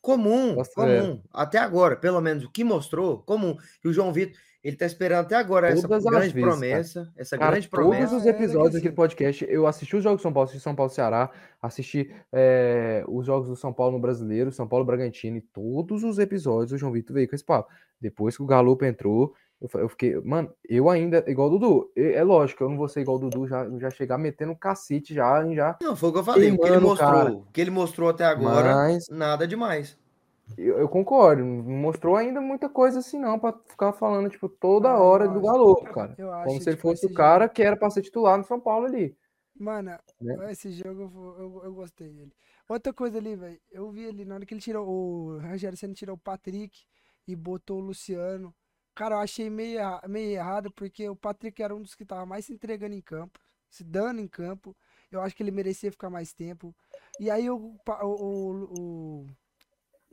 Comum, comum. Até agora, pelo menos o que mostrou, comum. E o João Vitor, ele tá esperando até agora essa Todas as grande vezes, promessa. Essa Cara, grande todos promessa. os É, episódios é aqui do assim. podcast, eu assisti os jogos do São Paulo, assisti São Paulo Ceará, assisti é, os jogos do São Paulo no Brasileiro, São Paulo Bragantino, e todos os episódios o João Vitor veio com esse papo. Depois que o Galo entrou, eu, fiquei, mano, eu ainda, igual o Dudu, é, é lógico, eu não vou ser igual o Dudu, já, já chegar metendo cacete já, já. Não, foi o que eu falei. O que ele mostrou, cara. o que ele mostrou até agora, Mas nada demais. Eu, eu concordo, não mostrou ainda muita coisa assim não, pra ficar falando, tipo, toda Ah, hora do acho. Galo, cara. Eu acho Como que, se ele tipo, fosse o cara jogo- que era pra ser titular no São Paulo ali. Mano, né? esse jogo eu, eu, gostei dele. Outra coisa ali, velho. Eu vi ali na hora que ele tirou o Rogério Senna tirou o Patrick e botou o Luciano. Cara, eu achei meio, meio errado porque o Patrick era um dos que tava mais se entregando em campo, se dando em campo. Eu acho que ele merecia ficar mais tempo. E aí o, o, o- o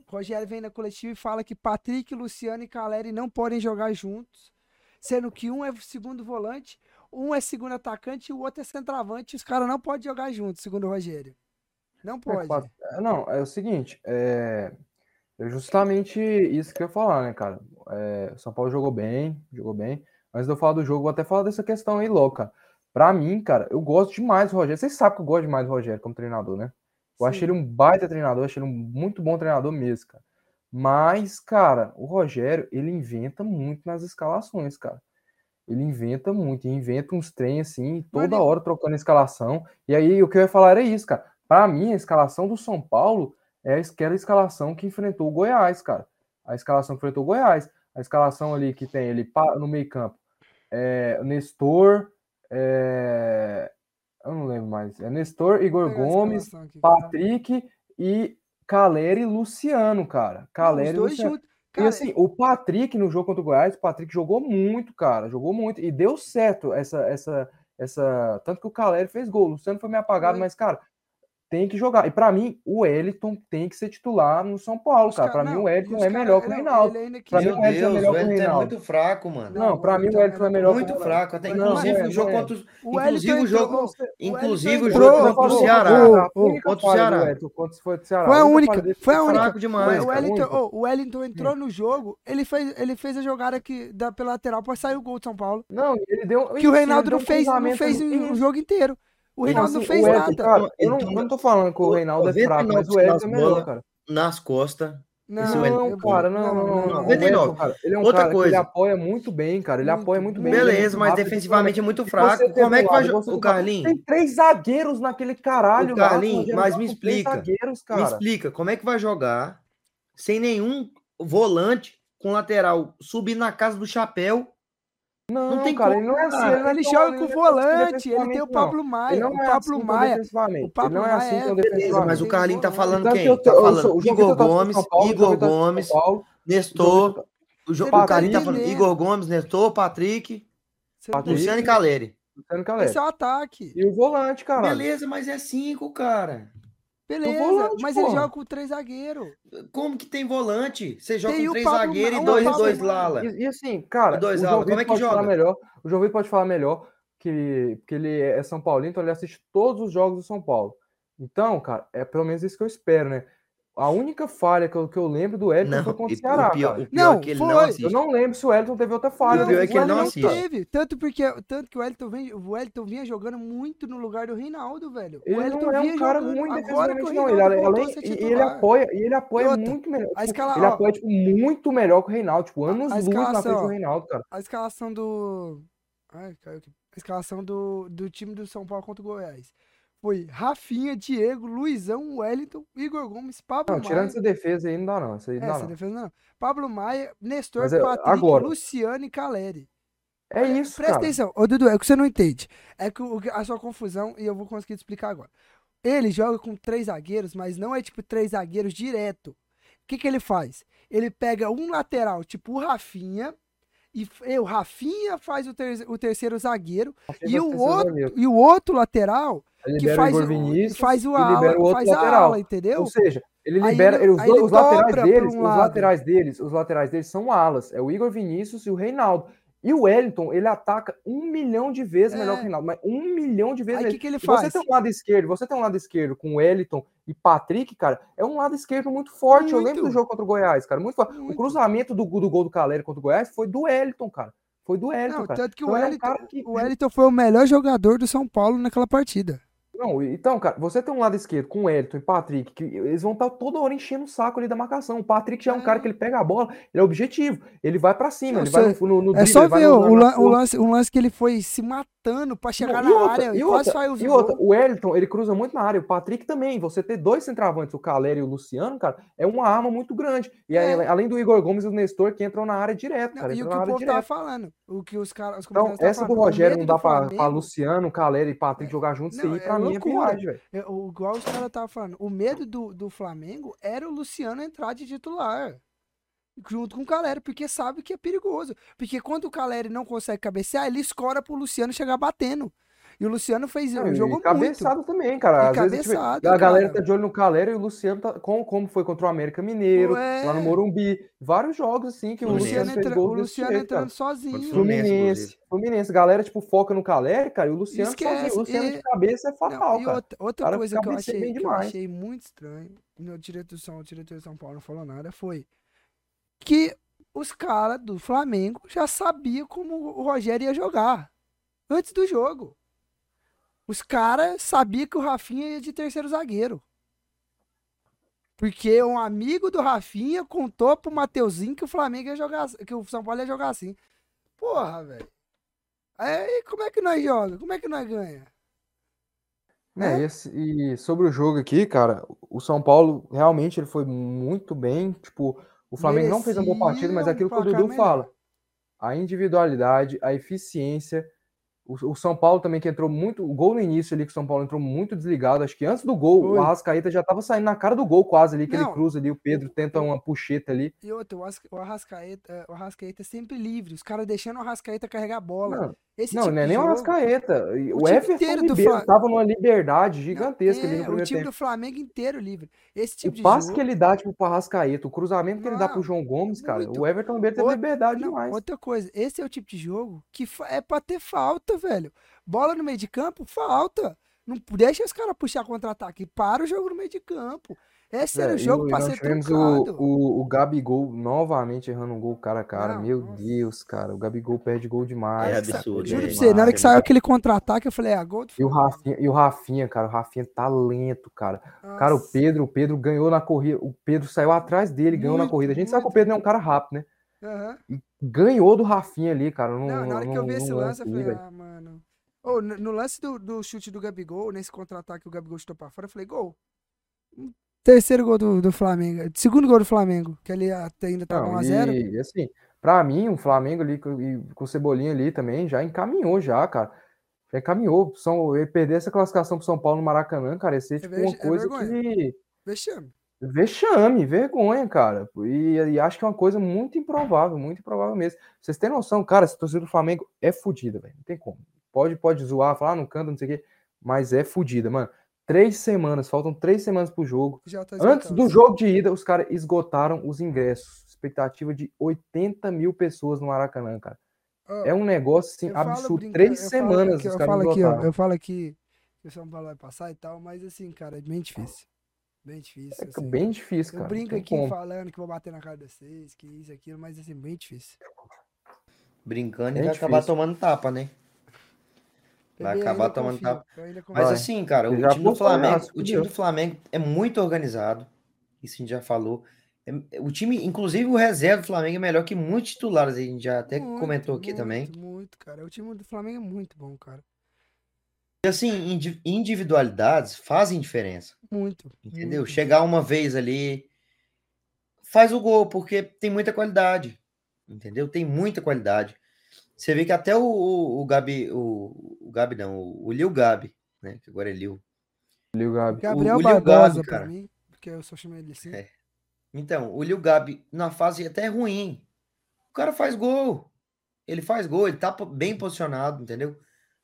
Rogério vem na coletiva e fala que Patrick, Luciano e Caleri não podem jogar juntos, sendo que um é segundo volante um é segundo atacante e o outro é centroavante. Os caras não podem jogar juntos, segundo o Rogério. Não É, pode. é, Não, é o seguinte, é, é justamente isso que eu ia falar, né, cara? É, o São Paulo jogou bem, jogou bem. Antes de eu falar do jogo, vou até falar dessa questão aí, louca. Pra mim, cara, eu gosto demais do Rogério. Vocês sabem que eu gosto demais do Rogério como treinador, né? Eu achei Sim. ele um baita treinador, achei ele um muito bom treinador mesmo, cara. Mas, cara, o Rogério, ele inventa muito nas escalações, cara. Ele inventa muito, e inventa uns trem assim, toda e- hora trocando escalação. E aí o que eu ia falar era isso, cara. Pra mim, a escalação do São Paulo é aquela escalação que enfrentou o Goiás, cara. A escalação que enfrentou o Goiás. A escalação ali que tem ele no meio-campo. É, Nestor. é, Eu não lembro mais. É Nestor, Igor Gomes, aqui, cara. Patrick e Caleri e Luciano, cara. Caleri e Luciano. juntos. E Cara, assim, o Patrick no jogo contra o Goiás, o Patrick jogou muito, cara, jogou muito e deu certo essa essa essa, tanto que o Caleri fez gol, o Luciano foi meio apagado, mas cara, tem que jogar. E pra mim, o Wellington tem que ser titular no São Paulo, cara. cara- Pra mim não, o e Wellington é melhor que o não, Reinaldo. quis- mim, o Wellington é melhor o que o Wellington é Reinaldo. muito fraco, mano. Não, Não, o pra mim o Wellington é é melhor que muito o fraco. Até Mas inclusive não é, o jogo não é. contra os, O inclusive o jogo, entrou- inclusive o jogo contra o Ceará. Contra o do Ceará. Foi o Ceará. Foi a única foi a fraco única. fraco demais, o. Wellington, o entrou no jogo, ele fez, ele fez a jogada que, da, pela lateral pra sair o gol de São Paulo. Não, ele deu Que o Reinaldo não fez, não fez o jogo inteiro. O Reinaldo não assim, fez o Wellington, nada. Cara, eu, não, eu não tô falando que o o- Reinaldo é 99 fraco, mas o as é melhor, cara. nas costas. Não, Wellington, cara, não, não, não. não. O 99. Wellington, cara, ele é um Outra cara que ele coisa. apoia muito bem, cara. Ele apoia muito bem. ele é Beleza, muito mas rápido, defensivamente é muito fraco. Como é que vai jogar o lado. Carlinhos? Tem três zagueiros naquele caralho O. Carlinhos, mas joga me explica. zagueiros, Me explica, como é que vai jogar sem nenhum volante com lateral subir na casa do chapéu? Não, Não tem cara, como, ele não é assim. cara. não é Ele tão- joga não com é tão volante, ele tem o não. Pablo Ele Maia. não O é Pablo assim tão Maia. defensivamente. o Pablo Ele não é assim é- beleza, mas o tem Carlinhos tá falando quem? eu Tá falando o Igor tá Gomes, o Igor tá Gomes, o Nestor. O Jo- Você não o tá falando. Igor Gomes, Nestor, Patrick, não. Luciano e. Caleri. Luciano Calé. Esse é o ataque. E o volante, caralho. Beleza, mas é cinco, cara. Beleza, volante, mas ele porra. joga com três zagueiros. Como que tem volante? Você joga Tem com três Pablo zagueiros e dois, Pablo dois lala. E, e assim, cara, E dois o João como é que joga? melhor. O João Vitor pode falar melhor que, que ele é São Paulino, então ele assiste todos os jogos do São Paulo. Então, cara, é pelo menos isso que eu espero, né? A única falha que eu, que eu lembro do Não, foi contra o Ceará, o pior, o pior Não, é que ele não foi. assiste. Eu não lembro se o Wellington teve outra falha. o pior é que ele não assiste. teve. Tanto, porque, tanto que o Wellington, vem, o Wellington vinha jogando muito no lugar do Reinaldo, velho. O Ele Wellington não é um cara jogando ruim agora que o defensivamente, não. Ele, além, e ele apoia, ele apoia outra, muito melhor. tipo, escala- ele apoia tipo, muito melhor que o Reinaldo. Tipo, anos luz na frente do. Reinaldo, cara. A escalação do. Ai, caiu aqui. A escalação do, do time do São Paulo contra o Goiás. Foi Rafinha, Diego, Luizão, Wellington, Igor Gomes, Pablo Não, tirando Maia. essa defesa aí, não dá não. Isso aí É, não dá essa não. defesa não. Pablo Maia, Nestor, Mas é, Patrick, agora. Luciano e Caleri. É isso, Presta cara. atenção. Ô, Dudu, é que você não entende. É que a sua confusão, e eu vou conseguir te explicar agora. Ele joga com três zagueiros, mas não é tipo três zagueiros direto. O que, que ele faz? Ele pega um lateral, tipo o Rafinha, e e o Rafinha faz o, ter- o terceiro zagueiro, e o, outro, e o outro lateral que faz o Vinícius faz o ala, libera o outro faz lateral. ala, entendeu? Ou seja, ele libera. ele- os, ele os laterais deles, um os laterais deles, os laterais deles são alas. É o Igor Vinícius e o Reinaldo. E o Wellington, ele ataca um milhão de vezes É. melhor que o Reinaldo, mas um milhão de vezes Aí o que, que ele E você faz? tem um lado esquerdo, você tem um lado esquerdo com Wellington e Patrick, cara, é um lado esquerdo muito forte. Eu lembro Muito. do jogo contra o Goiás, cara, muito forte. O Muito. cruzamento do, do gol do Caleri contra o Goiás foi do Wellington, cara. Foi do Wellington, Não, cara. tanto que o Então, ele é um Wellington, cara que- o Wellington foi o melhor jogador do São Paulo naquela partida. Não, então, cara, você tem um lado esquerdo com o Elton e Patrick, que eles vão estar toda hora enchendo o saco ali da marcação. O Patrick já é um É. cara que ele pega a bola, ele é objetivo, ele vai pra cima, Não, ele vai no, no, no É drible, só ver no- o, na o lance, o lance que ele foi se matando pra chegar Não, na outra, área e e outra, quase saiu o e outra, o Elton, ele cruza muito na área, o Patrick também. Você ter dois centravantes, o Caleri e o Luciano, cara, é uma arma muito grande. E aí, É. além do Igor Gomes e o Nestor, que entram na área direto, Não, cara, e o que o povo tava falando, o que os caras, Então, essa do Rogério não dá pra, pra Luciano, Caleri e Patrick jogar juntos, isso aí é pra mim é loucura. viagem, velho. é, o- igual os caras estavam falando, o medo do, do Flamengo era o Luciano entrar de titular. Junto com o Caleri, porque sabe que é perigoso. Porque quando o Caleri não consegue cabecear, ele escora pro Luciano chegar batendo. E o Luciano fez Não, um jogo muito. cabeçado também, cara. E Às vezes tipo, cabeçado, a galera tá de olho no Calera e o Luciano tá. Como, como foi contra o América Mineiro, Ué. lá no Morumbi. Vários jogos, assim, que o, O. Luciano Luciano, fez entra- o Luciano jeito, entrando cara. sozinho. Fluminense, Fluminense. Galera, tipo, foca no Caleri, cara, e o Luciano Esquece, sozinho. O Luciano e- de cabeça é Não, fatal, e cara. outra, outra cara coisa que eu, achei, bem que eu achei muito estranho, meu diretor, som- o diretor de São Paulo não falou nada, foi que os caras do Flamengo já sabiam como o Rogério ia jogar. Antes do jogo. Os caras sabiam que o Rafinha ia de terceiro zagueiro. Porque um amigo do Rafinha contou pro Mateuzinho que o Flamengo ia jogar, que o São Paulo ia jogar assim. Porra, velho. Aí como é que nós joga? Como é que nós ganha? É, né? e, esse- e sobre o jogo aqui, cara, o São Paulo realmente ele foi muito bem. Tipo, o Flamengo não fez uma boa partida, mas Merecia aquilo que o Dudu melhor. fala. A individualidade, a eficiência. O, o São Paulo também que entrou muito. O gol no início ali, que o São Paulo entrou muito desligado. Acho que antes do gol, Foi. o Arrascaeta já tava saindo na cara do gol quase ali, que Não, ele cruza ali. O Pedro tenta uma puxeta ali. E outro, o As- o Arrascaeta, eh, o Arrascaeta é sempre livre. Os caras deixando o Arrascaeta carregar a bola. Não, Esse não, tipo não é nem o Arrascaeta. O O, Everton Ribeiro Fla- tava numa liberdade Não, gigantesca ali é, no o primeiro time tempo. do Flamengo inteiro livre. Esse tipo O de passe jogo. que ele dá, tipo, pro Arrascaeta, o cruzamento que ele dá pro Não, João Gomes, cara, muito. o Everton Ribeiro teve Outra- liberdade Não, demais. outra coisa, esse é o tipo de jogo que é pra ter falta, velho. Bola no meio de campo, falta. Não deixa os caras puxar contra-ataque. Para o jogo no meio de campo. Esse era É, o e jogo o- pra nós ser o, o, o Gabigol novamente errando um gol cara a cara. Não, Meu nossa. Deus, cara, o Gabigol perde gol demais. É absurdo, perde Juro é pra você, na hora que saiu muito- aquele contra-ataque, eu falei, ah, gol do E o Rafinha, e o Rafinha, cara, o Rafinha tá lento, cara. Flamengo. Cara, o Nossa, Pedro, o Pedro ganhou na corrida, o Pedro saiu atrás dele, ganhou na Muito, corrida. A gente sabe que o muito. Pedro não é um cara rápido, né? Aham. Ganhou do Rafinha ali, cara, no, Não, na hora que eu vi esse lance, eu falei, ah, mano. Ô, no, no lance do, do chute do Gabigol, nesse contra-ataque que o Gabigol chutou pra fora, eu falei, gol. Terceiro gol do, do Flamengo. Segundo gol do Flamengo, que ele até ainda tava Não, 1x0. e assim, pra mim, o Flamengo ali com, e com o Cebolinha ali também já encaminhou já, cara. Já encaminhou. São, ele perder essa classificação pro São Paulo no Maracanã, cara, ia ser É tipo ver- uma é coisa vergonha. que Vexame. Vexame, vergonha, cara. E, e acho que é uma coisa muito improvável, muito improvável mesmo. Vocês têm noção, cara, essa torcida do Flamengo é fodida, velho. Não tem como. Pode, pode zoar, falar, ah, não canta, não sei o quê, mas é fodida, mano. Três semanas, faltam três semanas pro jogo. Tá Antes do jogo de ida, os caras esgotaram os ingressos. Expectativa de 80 mil pessoas no Maracanã, cara. Ó, É um negócio assim, eu falo absurdo. Três eu falo semanas aqui- os eu falo aqui, ó, esgotaram. eu falo aqui que o São Paulo vai passar e tal, mas assim, cara, é bem difícil. Bem difícil. É assim. bem difícil, Eu cara. brinco não tem aqui como. falando que vou bater na cara de vocês, que isso, aquilo, mas assim, bem difícil. Brincando e É vai acabar tomando tapa, né? Vai Eu acabar tomando confio, tapa. eu. Mas assim, cara, Ele o time Flamengo, o time do Flamengo é muito organizado. Isso a gente já falou. É- o time, inclusive o reserva do Flamengo é melhor que muitos titulares. A gente já até Muito, comentou aqui muito, também. Muito, cara. O time do Flamengo é muito bom, cara. Assim, indi- individualidades fazem diferença. Muito. Entendeu? muito. Chegar uma vez ali, faz o gol, porque tem muita qualidade. Entendeu? Tem muita qualidade. Você vê que até o, o, o Gabi, o, o Gabi não, o, o Lil Gabi, né? Que agora é Lil. Lil Gabi. Gabriel o Lil Barbosa, Gabi, pra cara. mim, porque eu só chamei ele assim. É. Então, o Lil Gabi, na fase até ruim, o cara faz gol. Ele faz gol, ele tá bem posicionado, entendeu?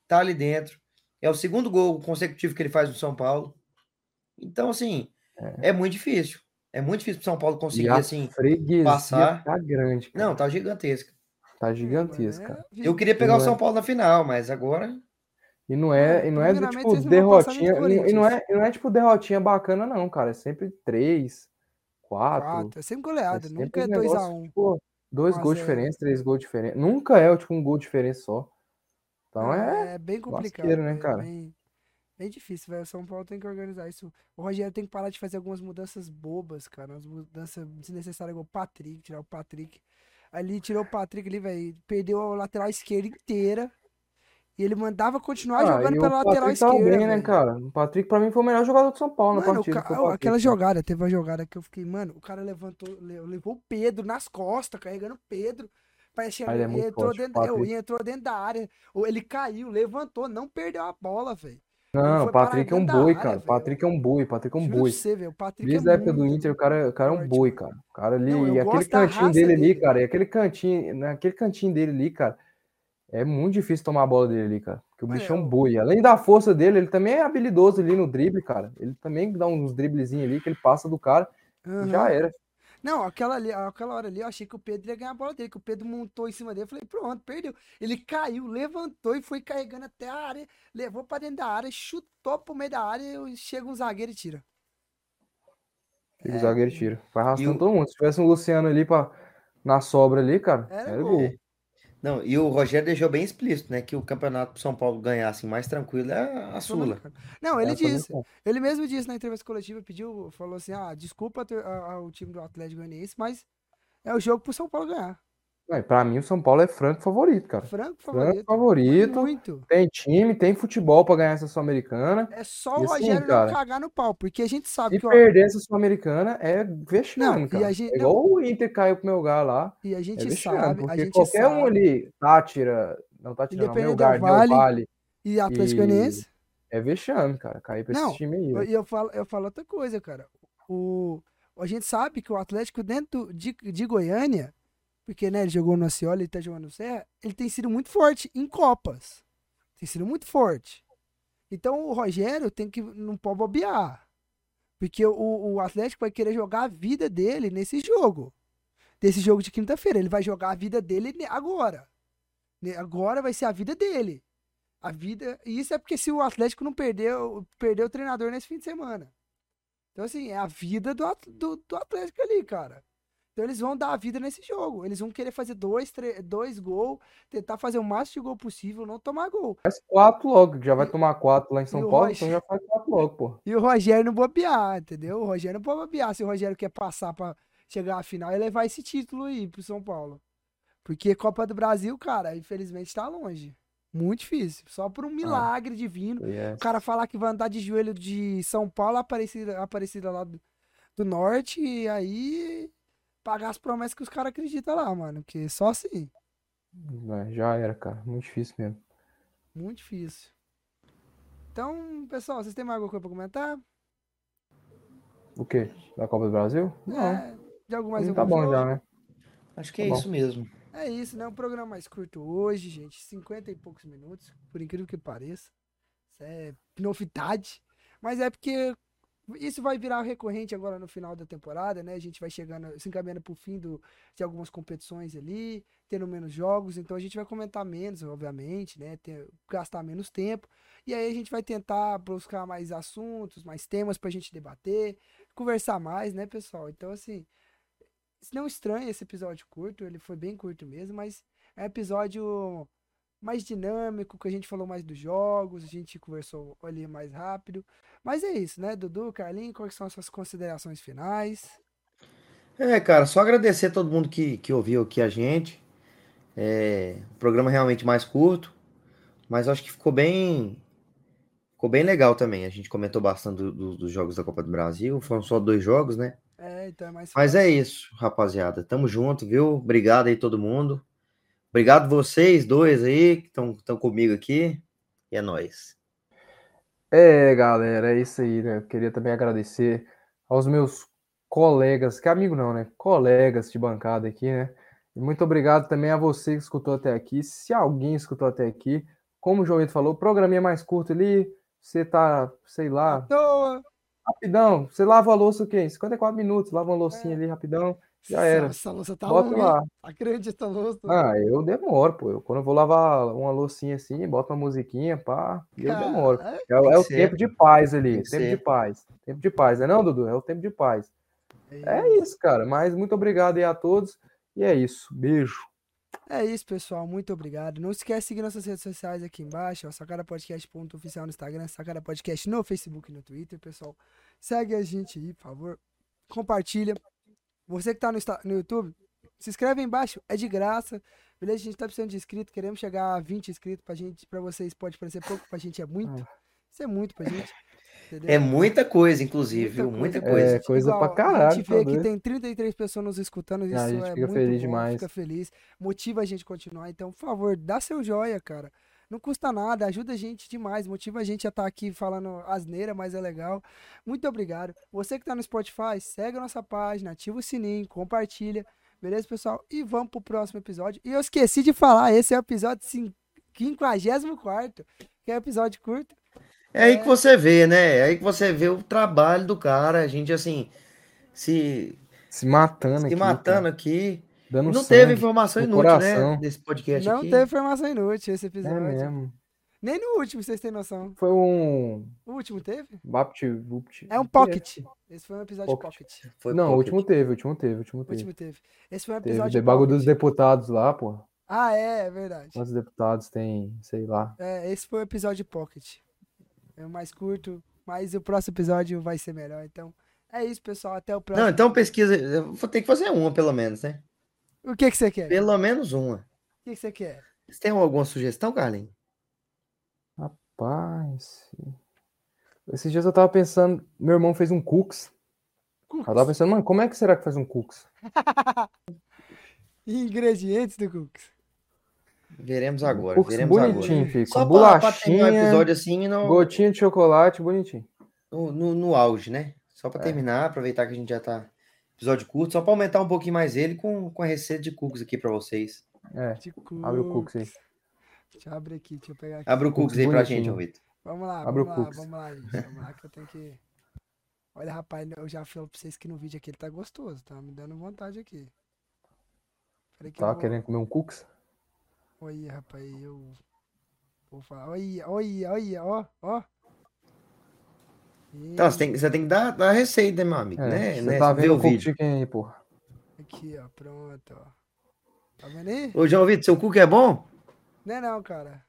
Tá ali dentro. É o segundo gol consecutivo que ele faz no São Paulo. Então, assim, é, muito difícil. É muito difícil pro São Paulo E conseguir, a assim. passar. tá grande. cara. Não, tá gigantesca. Tá gigantesca. cara. É, Eu queria pegar o Não é. São Paulo na final, mas agora. E não é, e não é do, tipo derrotinha. E não é, e não é tipo derrotinha bacana, não, cara. É sempre três, quatro. Quatro. É sempre É goleada, sempre nunca é um 2x1. negócio, tipo, dois Um gols zero. diferentes, três gols diferentes. Nunca é tipo um gol diferente só. Então é. É bem complicado. né, velho, cara? Bem, bem difícil, velho. O São Paulo tem que organizar isso. O Rogério tem que parar de fazer algumas mudanças bobas, cara. Umas mudanças desnecessárias, igual o Patrick, tirar o Patrick. Ali tirou o Patrick ali, velho. Perdeu a lateral esquerda inteira. E ele mandava continuar Ah, jogando pela lateral tava esquerda. bem, né, cara? O Patrick, pra mim, foi o melhor jogador do São Paulo na Mano, o partida. ca- aquela jogada, teve uma jogada que eu fiquei, mano, o cara levantou, le- levou o Pedro nas costas, carregando o Pedro. Parece que Ah, ele é e muito entrou forte, dentro, o é, Patrick. e entrou dentro da área. Ou Ele caiu, levantou, não perdeu a bola, velho. Ele Não, o Patrick é um boi, área, cara. O. Patrick é um boi, Patrick é um Juro boi. você, Patrick Desde é a época do Inter, o cara, o cara é um boi, cara. O cara ali, Não, e aquele cantinho raça dele ali, dele. cara, e aquele cantinho, naquele cantinho dele ali, cara, é muito difícil tomar a bola dele ali, cara. Porque o Mano, bicho é é um boi. Além da força dele, ele também é habilidoso ali no drible, cara. Ele também dá uns driblezinhos ali que ele passa do cara e Aham. já era. Não, aquela, ali, aquela hora ali eu achei que o Pedro ia ganhar a bola dele, que o Pedro montou em cima dele. Eu falei, pronto, perdeu. Ele caiu, levantou e foi carregando até a área, levou pra dentro da área, chutou pro meio da área e chega um zagueiro e tira. E o zagueiro tira. Vai arrastando o- todo mundo. Se tivesse um Luciano ali pra, na sobra ali, cara, Era era gol. gol. Não, e o Rogério deixou bem explícito, né? Que o campeonato pro São Paulo ganhar assim, mais tranquilo é a Sula. Não, ele É, disse, ele mesmo disse na entrevista coletiva, pediu, falou assim, ah, desculpa ao time do Atlético Goianiense, mas é o jogo pro São Paulo ganhar. Não, e pra mim, o São Paulo é franco favorito, cara. Franco Franco favorito. favorito. Muito. Tem time, tem futebol pra ganhar essa Sul-Americana. É só E o assim, Rogério cara, não cagar no pau, porque a gente sabe Se que perder essa Sul-Americana, é vexame, Não, e cara. gente- É igual o Inter caiu pro meu lugar lá. e a É gente vexame, sabe, porque qualquer um sabe, ali, Tátira, não Tátira não, meu lugar, Del Valle, Valle, e Atlético e- Goianiense, é vexame, cara, cair pra Não, esse time aí. E eu falo, eu falo outra coisa, cara. O, a gente sabe que o Atlético dentro de, de Goiânia, porque né, ele jogou no Aciola, ele tá jogando no Serra, ele tem sido muito forte em Copas. Tem sido muito forte. Então o Rogério tem que não pode bobear. Porque o, o Atlético vai querer jogar a vida dele nesse jogo. Desse jogo de quinta-feira. Ele vai jogar a vida dele agora. Agora vai ser a vida dele. A vida. E isso é porque se o Atlético não perdeu, perdeu o treinador nesse fim de semana. Então, assim, é a vida do, do, do Atlético ali, cara. Então eles vão dar a vida nesse jogo. Eles vão querer fazer dois, dois gols, tentar fazer o máximo de gol possível, não tomar gol. Faz quatro logo, já vai tomar quatro lá em São Paulo, Roger- então já faz quatro logo, pô. E o Rogério não bobear, entendeu? O Rogério não pode bobear. Se o Rogério quer passar pra chegar à final e levar esse título aí pro São Paulo. Porque Copa do Brasil, cara, infelizmente tá longe. Muito difícil. Só por um milagre divino. É. O cara falar que vai andar de joelho de São Paulo, Aparecida, Aparecida lá do, do Norte, e aí pagar as promessas que os caras acreditam lá, mano. Porque só assim. É, já era, cara. Muito difícil mesmo. Muito difícil. Então, pessoal, vocês têm mais alguma coisa pra comentar? O quê? Da Copa do Brasil? Não. É, de algum mais algum tá bom já, né? Acho que é Tá bom. isso mesmo. É isso, né? Um programa mais curto hoje, gente. 50 e poucos minutos, por incrível que pareça. Isso é novidade. Mas é porque isso vai virar recorrente agora no final da temporada, né? A gente vai chegando, se encaminhando pro fim do, de algumas competições ali, tendo menos jogos. Então a gente vai comentar menos, obviamente, né? Ter, gastar menos tempo. E aí a gente vai tentar buscar mais assuntos, mais temas pra gente debater, conversar mais, né, pessoal? Então, assim, não estranha esse episódio curto, ele foi bem curto mesmo, mas é um episódio mais dinâmico, que a gente falou mais dos jogos, a gente conversou ali mais rápido. Mas é isso, né, Dudu, Carlinhos, quais são as suas considerações finais? É, cara, só agradecer a todo mundo que, que ouviu aqui a gente. É, o programa realmente mais curto, mas acho que ficou bem ficou bem legal também. A gente comentou bastante do- do- dos jogos da Copa do Brasil. Foram só dois jogos, né? É, então é mais Mas fácil. é isso, rapaziada. Tamo junto, viu? Obrigado aí todo mundo. Obrigado vocês dois aí que estão comigo aqui. E é nóis. É, galera, é isso aí, né? Eu queria também agradecer aos meus colegas, que amigo não, né? Colegas de bancada aqui, né? E muito obrigado também a você que escutou até aqui. Se alguém escutou até aqui, como o João Vitor falou, o programinha é mais curto ali, você tá, sei lá, rapidão. Você lava a louça o quê? 54 minutos, lava uma loucinha ali rapidão, já Essa- era. Essa louça tá Bota longa, lá. Acredita, louça. Ah, eu demoro, pô. Eu, quando eu vou lavar uma loucinha assim, boto uma musiquinha, pá, eu demoro. É, é o ser, tempo de paz ali, tempo de ser. paz. Tempo de paz, né não, Dudu? É o tempo de paz. É isso, cara. Mas muito obrigado aí a todos. E é isso. Beijo. É isso, pessoal. Muito obrigado. Não esquece de seguir nossas redes sociais aqui embaixo. Sacarapodcast.oficial no Instagram, Sacara Podcast no Facebook e no Twitter, pessoal. Segue a gente aí, por favor. Compartilha. Você que tá no, no YouTube, se inscreve aí embaixo. É de graça. Beleza? A gente tá precisando de inscritos. Queremos chegar a 20 inscritos pra gente. Pra vocês pode parecer pouco, pra gente é muito. Isso é muito pra gente. Entendeu? É muita coisa, inclusive, Muita viu? Muita coisa. coisa. É, coisa Igual, pra A caralho. gente tá vê que doido? tem 33 pessoas nos escutando, isso a gente é fica muito feliz bom, demais. fica feliz, motiva a gente a continuar. Então, por favor, dá seu joia, cara. Não custa nada, ajuda a gente demais, motiva a gente a estar aqui falando asneira, mas é legal. Muito obrigado. Você que tá no Spotify, segue a nossa página, ativa o sininho, compartilha. Beleza, pessoal? E vamos pro próximo episódio. E eu esqueci de falar, esse é o episódio cin- 54, que é um episódio curto. É aí que você vê, né? É aí que você vê o trabalho do cara. A gente, assim, se, Se matando se aqui. matando cara. aqui. Dando não sangue. teve informação inútil, né? coração. Desse podcast Não aqui. teve informação inútil esse É episódio. mesmo. Nem no último, vocês têm noção. Foi um. O último teve? Vupt. É um pocket. Esse foi um episódio Pocket. pocket. Foi Não, o pocket. último teve, o último teve, o último O teve. último teve. Esse foi um Teve o episódio debago pocket. dos deputados lá, pô. Ah, é, é verdade. Quantos deputados tem, sei lá. É, esse foi o episódio pocket. É o mais curto, mas o próximo episódio vai ser melhor. Então, é isso, pessoal. Até o próximo. Não, então pesquisa. Eu vou ter que fazer uma, pelo menos, né? O que que você quer? O Pelo menos uma. que que você quer? Você tem alguma sugestão, Carlinhos? Rapaz. Esses dias eu tava pensando, meu irmão fez um cookies. Eu tava pensando, mano, como é que será que faz um cookies? Ingredientes do cookies. Veremos agora. cookies veremos bonitinho, agora. filho, Só com pra, o bolachinha, episódio assim no, gotinha de chocolate, bonitinho. no, no, no auge, né? Só pra É. terminar, aproveitar que a gente já tá episódio curto, só pra aumentar um pouquinho mais ele com, com a receita de cookies aqui pra vocês. É, De abre o cookies aí. Deixa eu abrir aqui, deixa eu pegar aqui. Abre o cookies aí pra gente, ô Vitor. Vamos lá, Abre o vamos lá, cookies. vamos lá, gente. Vamos lá que eu tenho que. Olha, rapaz, eu já falo pra vocês que no vídeo aqui ele tá gostoso, tá me dando vontade aqui. Peraí que Tá vou- querendo comer um cookies? Olha, rapaz, eu vou falar. Olha, olha, olha, ó, ó. Então, você tem, você tem que dar, dar a receita, meu amigo, É, né? você né? tá Ver vendo o vídeo. de quem aí, porra? Aqui, ó, pronto, ó. Tá vendo aí? Ô, João Vitor, seu cookie é bom? Não é não, cara.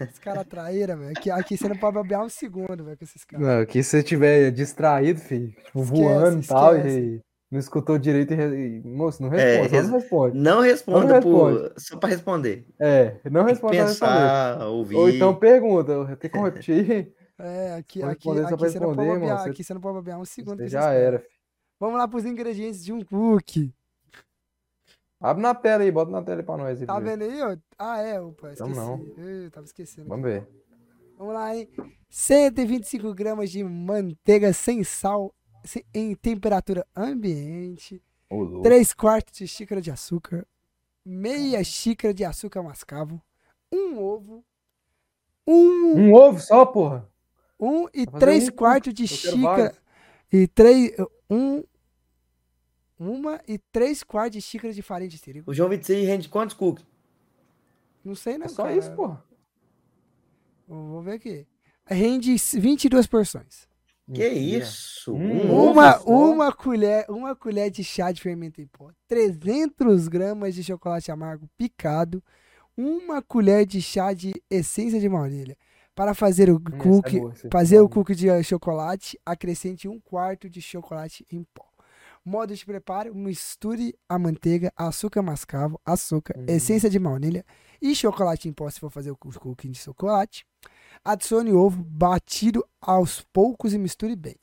Esse cara traíra, velho. Aqui, aqui você não pode bobear um segundo, velho, com esses caras. Não, que se você tiver distraído, filho, tipo, voando e tal, e não escutou direito e, re- moço, não É, responde, só não responde. Não responda Não por- só pra responder. É, não que responde, só responder. pensar, ouvir. Ou então pergunta, tem como repetir? É, aqui, aqui, aqui você não pode irmão, você- Aqui você não pode bobear um segundo. Você já era, filho. Vamos lá pros ingredientes de um cookie. Abre na tela aí, bota na tela aí pra nós. aí, Tá vendo aí, ó? Ah, é, opa, Então esqueci. não. Eu tava esquecendo. Vamos ver. Vamos lá, hein? 125 gramas de manteiga sem sal em temperatura ambiente. Louco. 3 quartos de xícara de açúcar. Meia xícara de açúcar mascavo. Um ovo. Um, Um ovo só, porra. Um e Tá 3 um quartos de xícara. E 3. Um. Uma e 3 quartos de xícara de farinha de trigo. O João Vitor aí rende quantos cookies? Não sei, não. É só cara. isso, porra. Vou ver aqui. Rende 22 porções. Que Mentira. isso? Hum, Um Uma, só? uma, colher, uma colher de chá de fermento em pó, 300 gramas de chocolate amargo picado, uma colher de chá de essência de baunilha. Para fazer o Hum, é cookie, essa é fazer o cookie de chocolate, acrescente um quarto de chocolate em pó. Modo de preparo: misture a manteiga, açúcar mascavo, açúcar, Hum. essência de baunilha e chocolate em pó se for fazer o cookie de chocolate. Adicione ovo batido aos poucos e misture bem.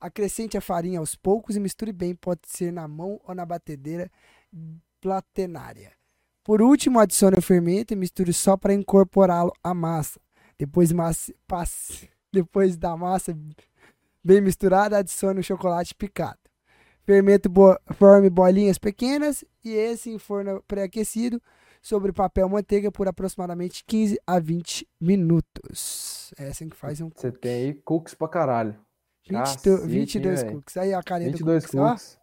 Acrescente a farinha aos poucos e misture bem, pode ser na mão ou na batedeira platenária. Por último, adicione o fermento e misture só para incorporá-lo à massa. Depois, massa, passe, depois da massa bem misturada, adicione o chocolate picado. Fermento bo forme bolinhas pequenas e esse em forno pré-aquecido sobre papel manteiga por aproximadamente 15 a 20 minutos. É assim que faz um Você tem aí cookies pra caralho. 20, Cacete, 22 hein, velho? cookies. Aí a carinha 22 do cookies, cookies.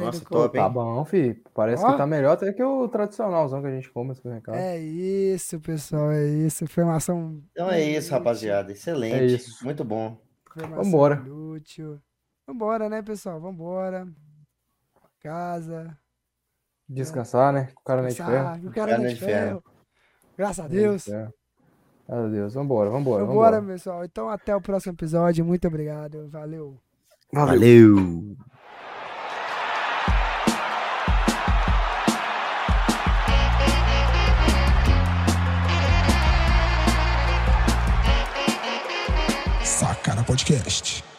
Nossa, top. Tá bom, fi. Parece Ó. que tá melhor até que o tradicionalzão que a gente come no supermercado. É isso, pessoal, é isso. Informação Então é isso, rapaziada. Excelente. É isso. Muito bom. Informação Vambora. Inútil. Vambora, né, pessoal? Vambora. Casa. Descansar, né? O cara não é de ferro. Cansar, O cara é de ferro. Graças a Deus. Graças a Deus. Vambora, vambora. Vambora, vambora. pessoal. Então até o próximo episódio. Muito obrigado. Valeu. Valeu. Sacana Podcast.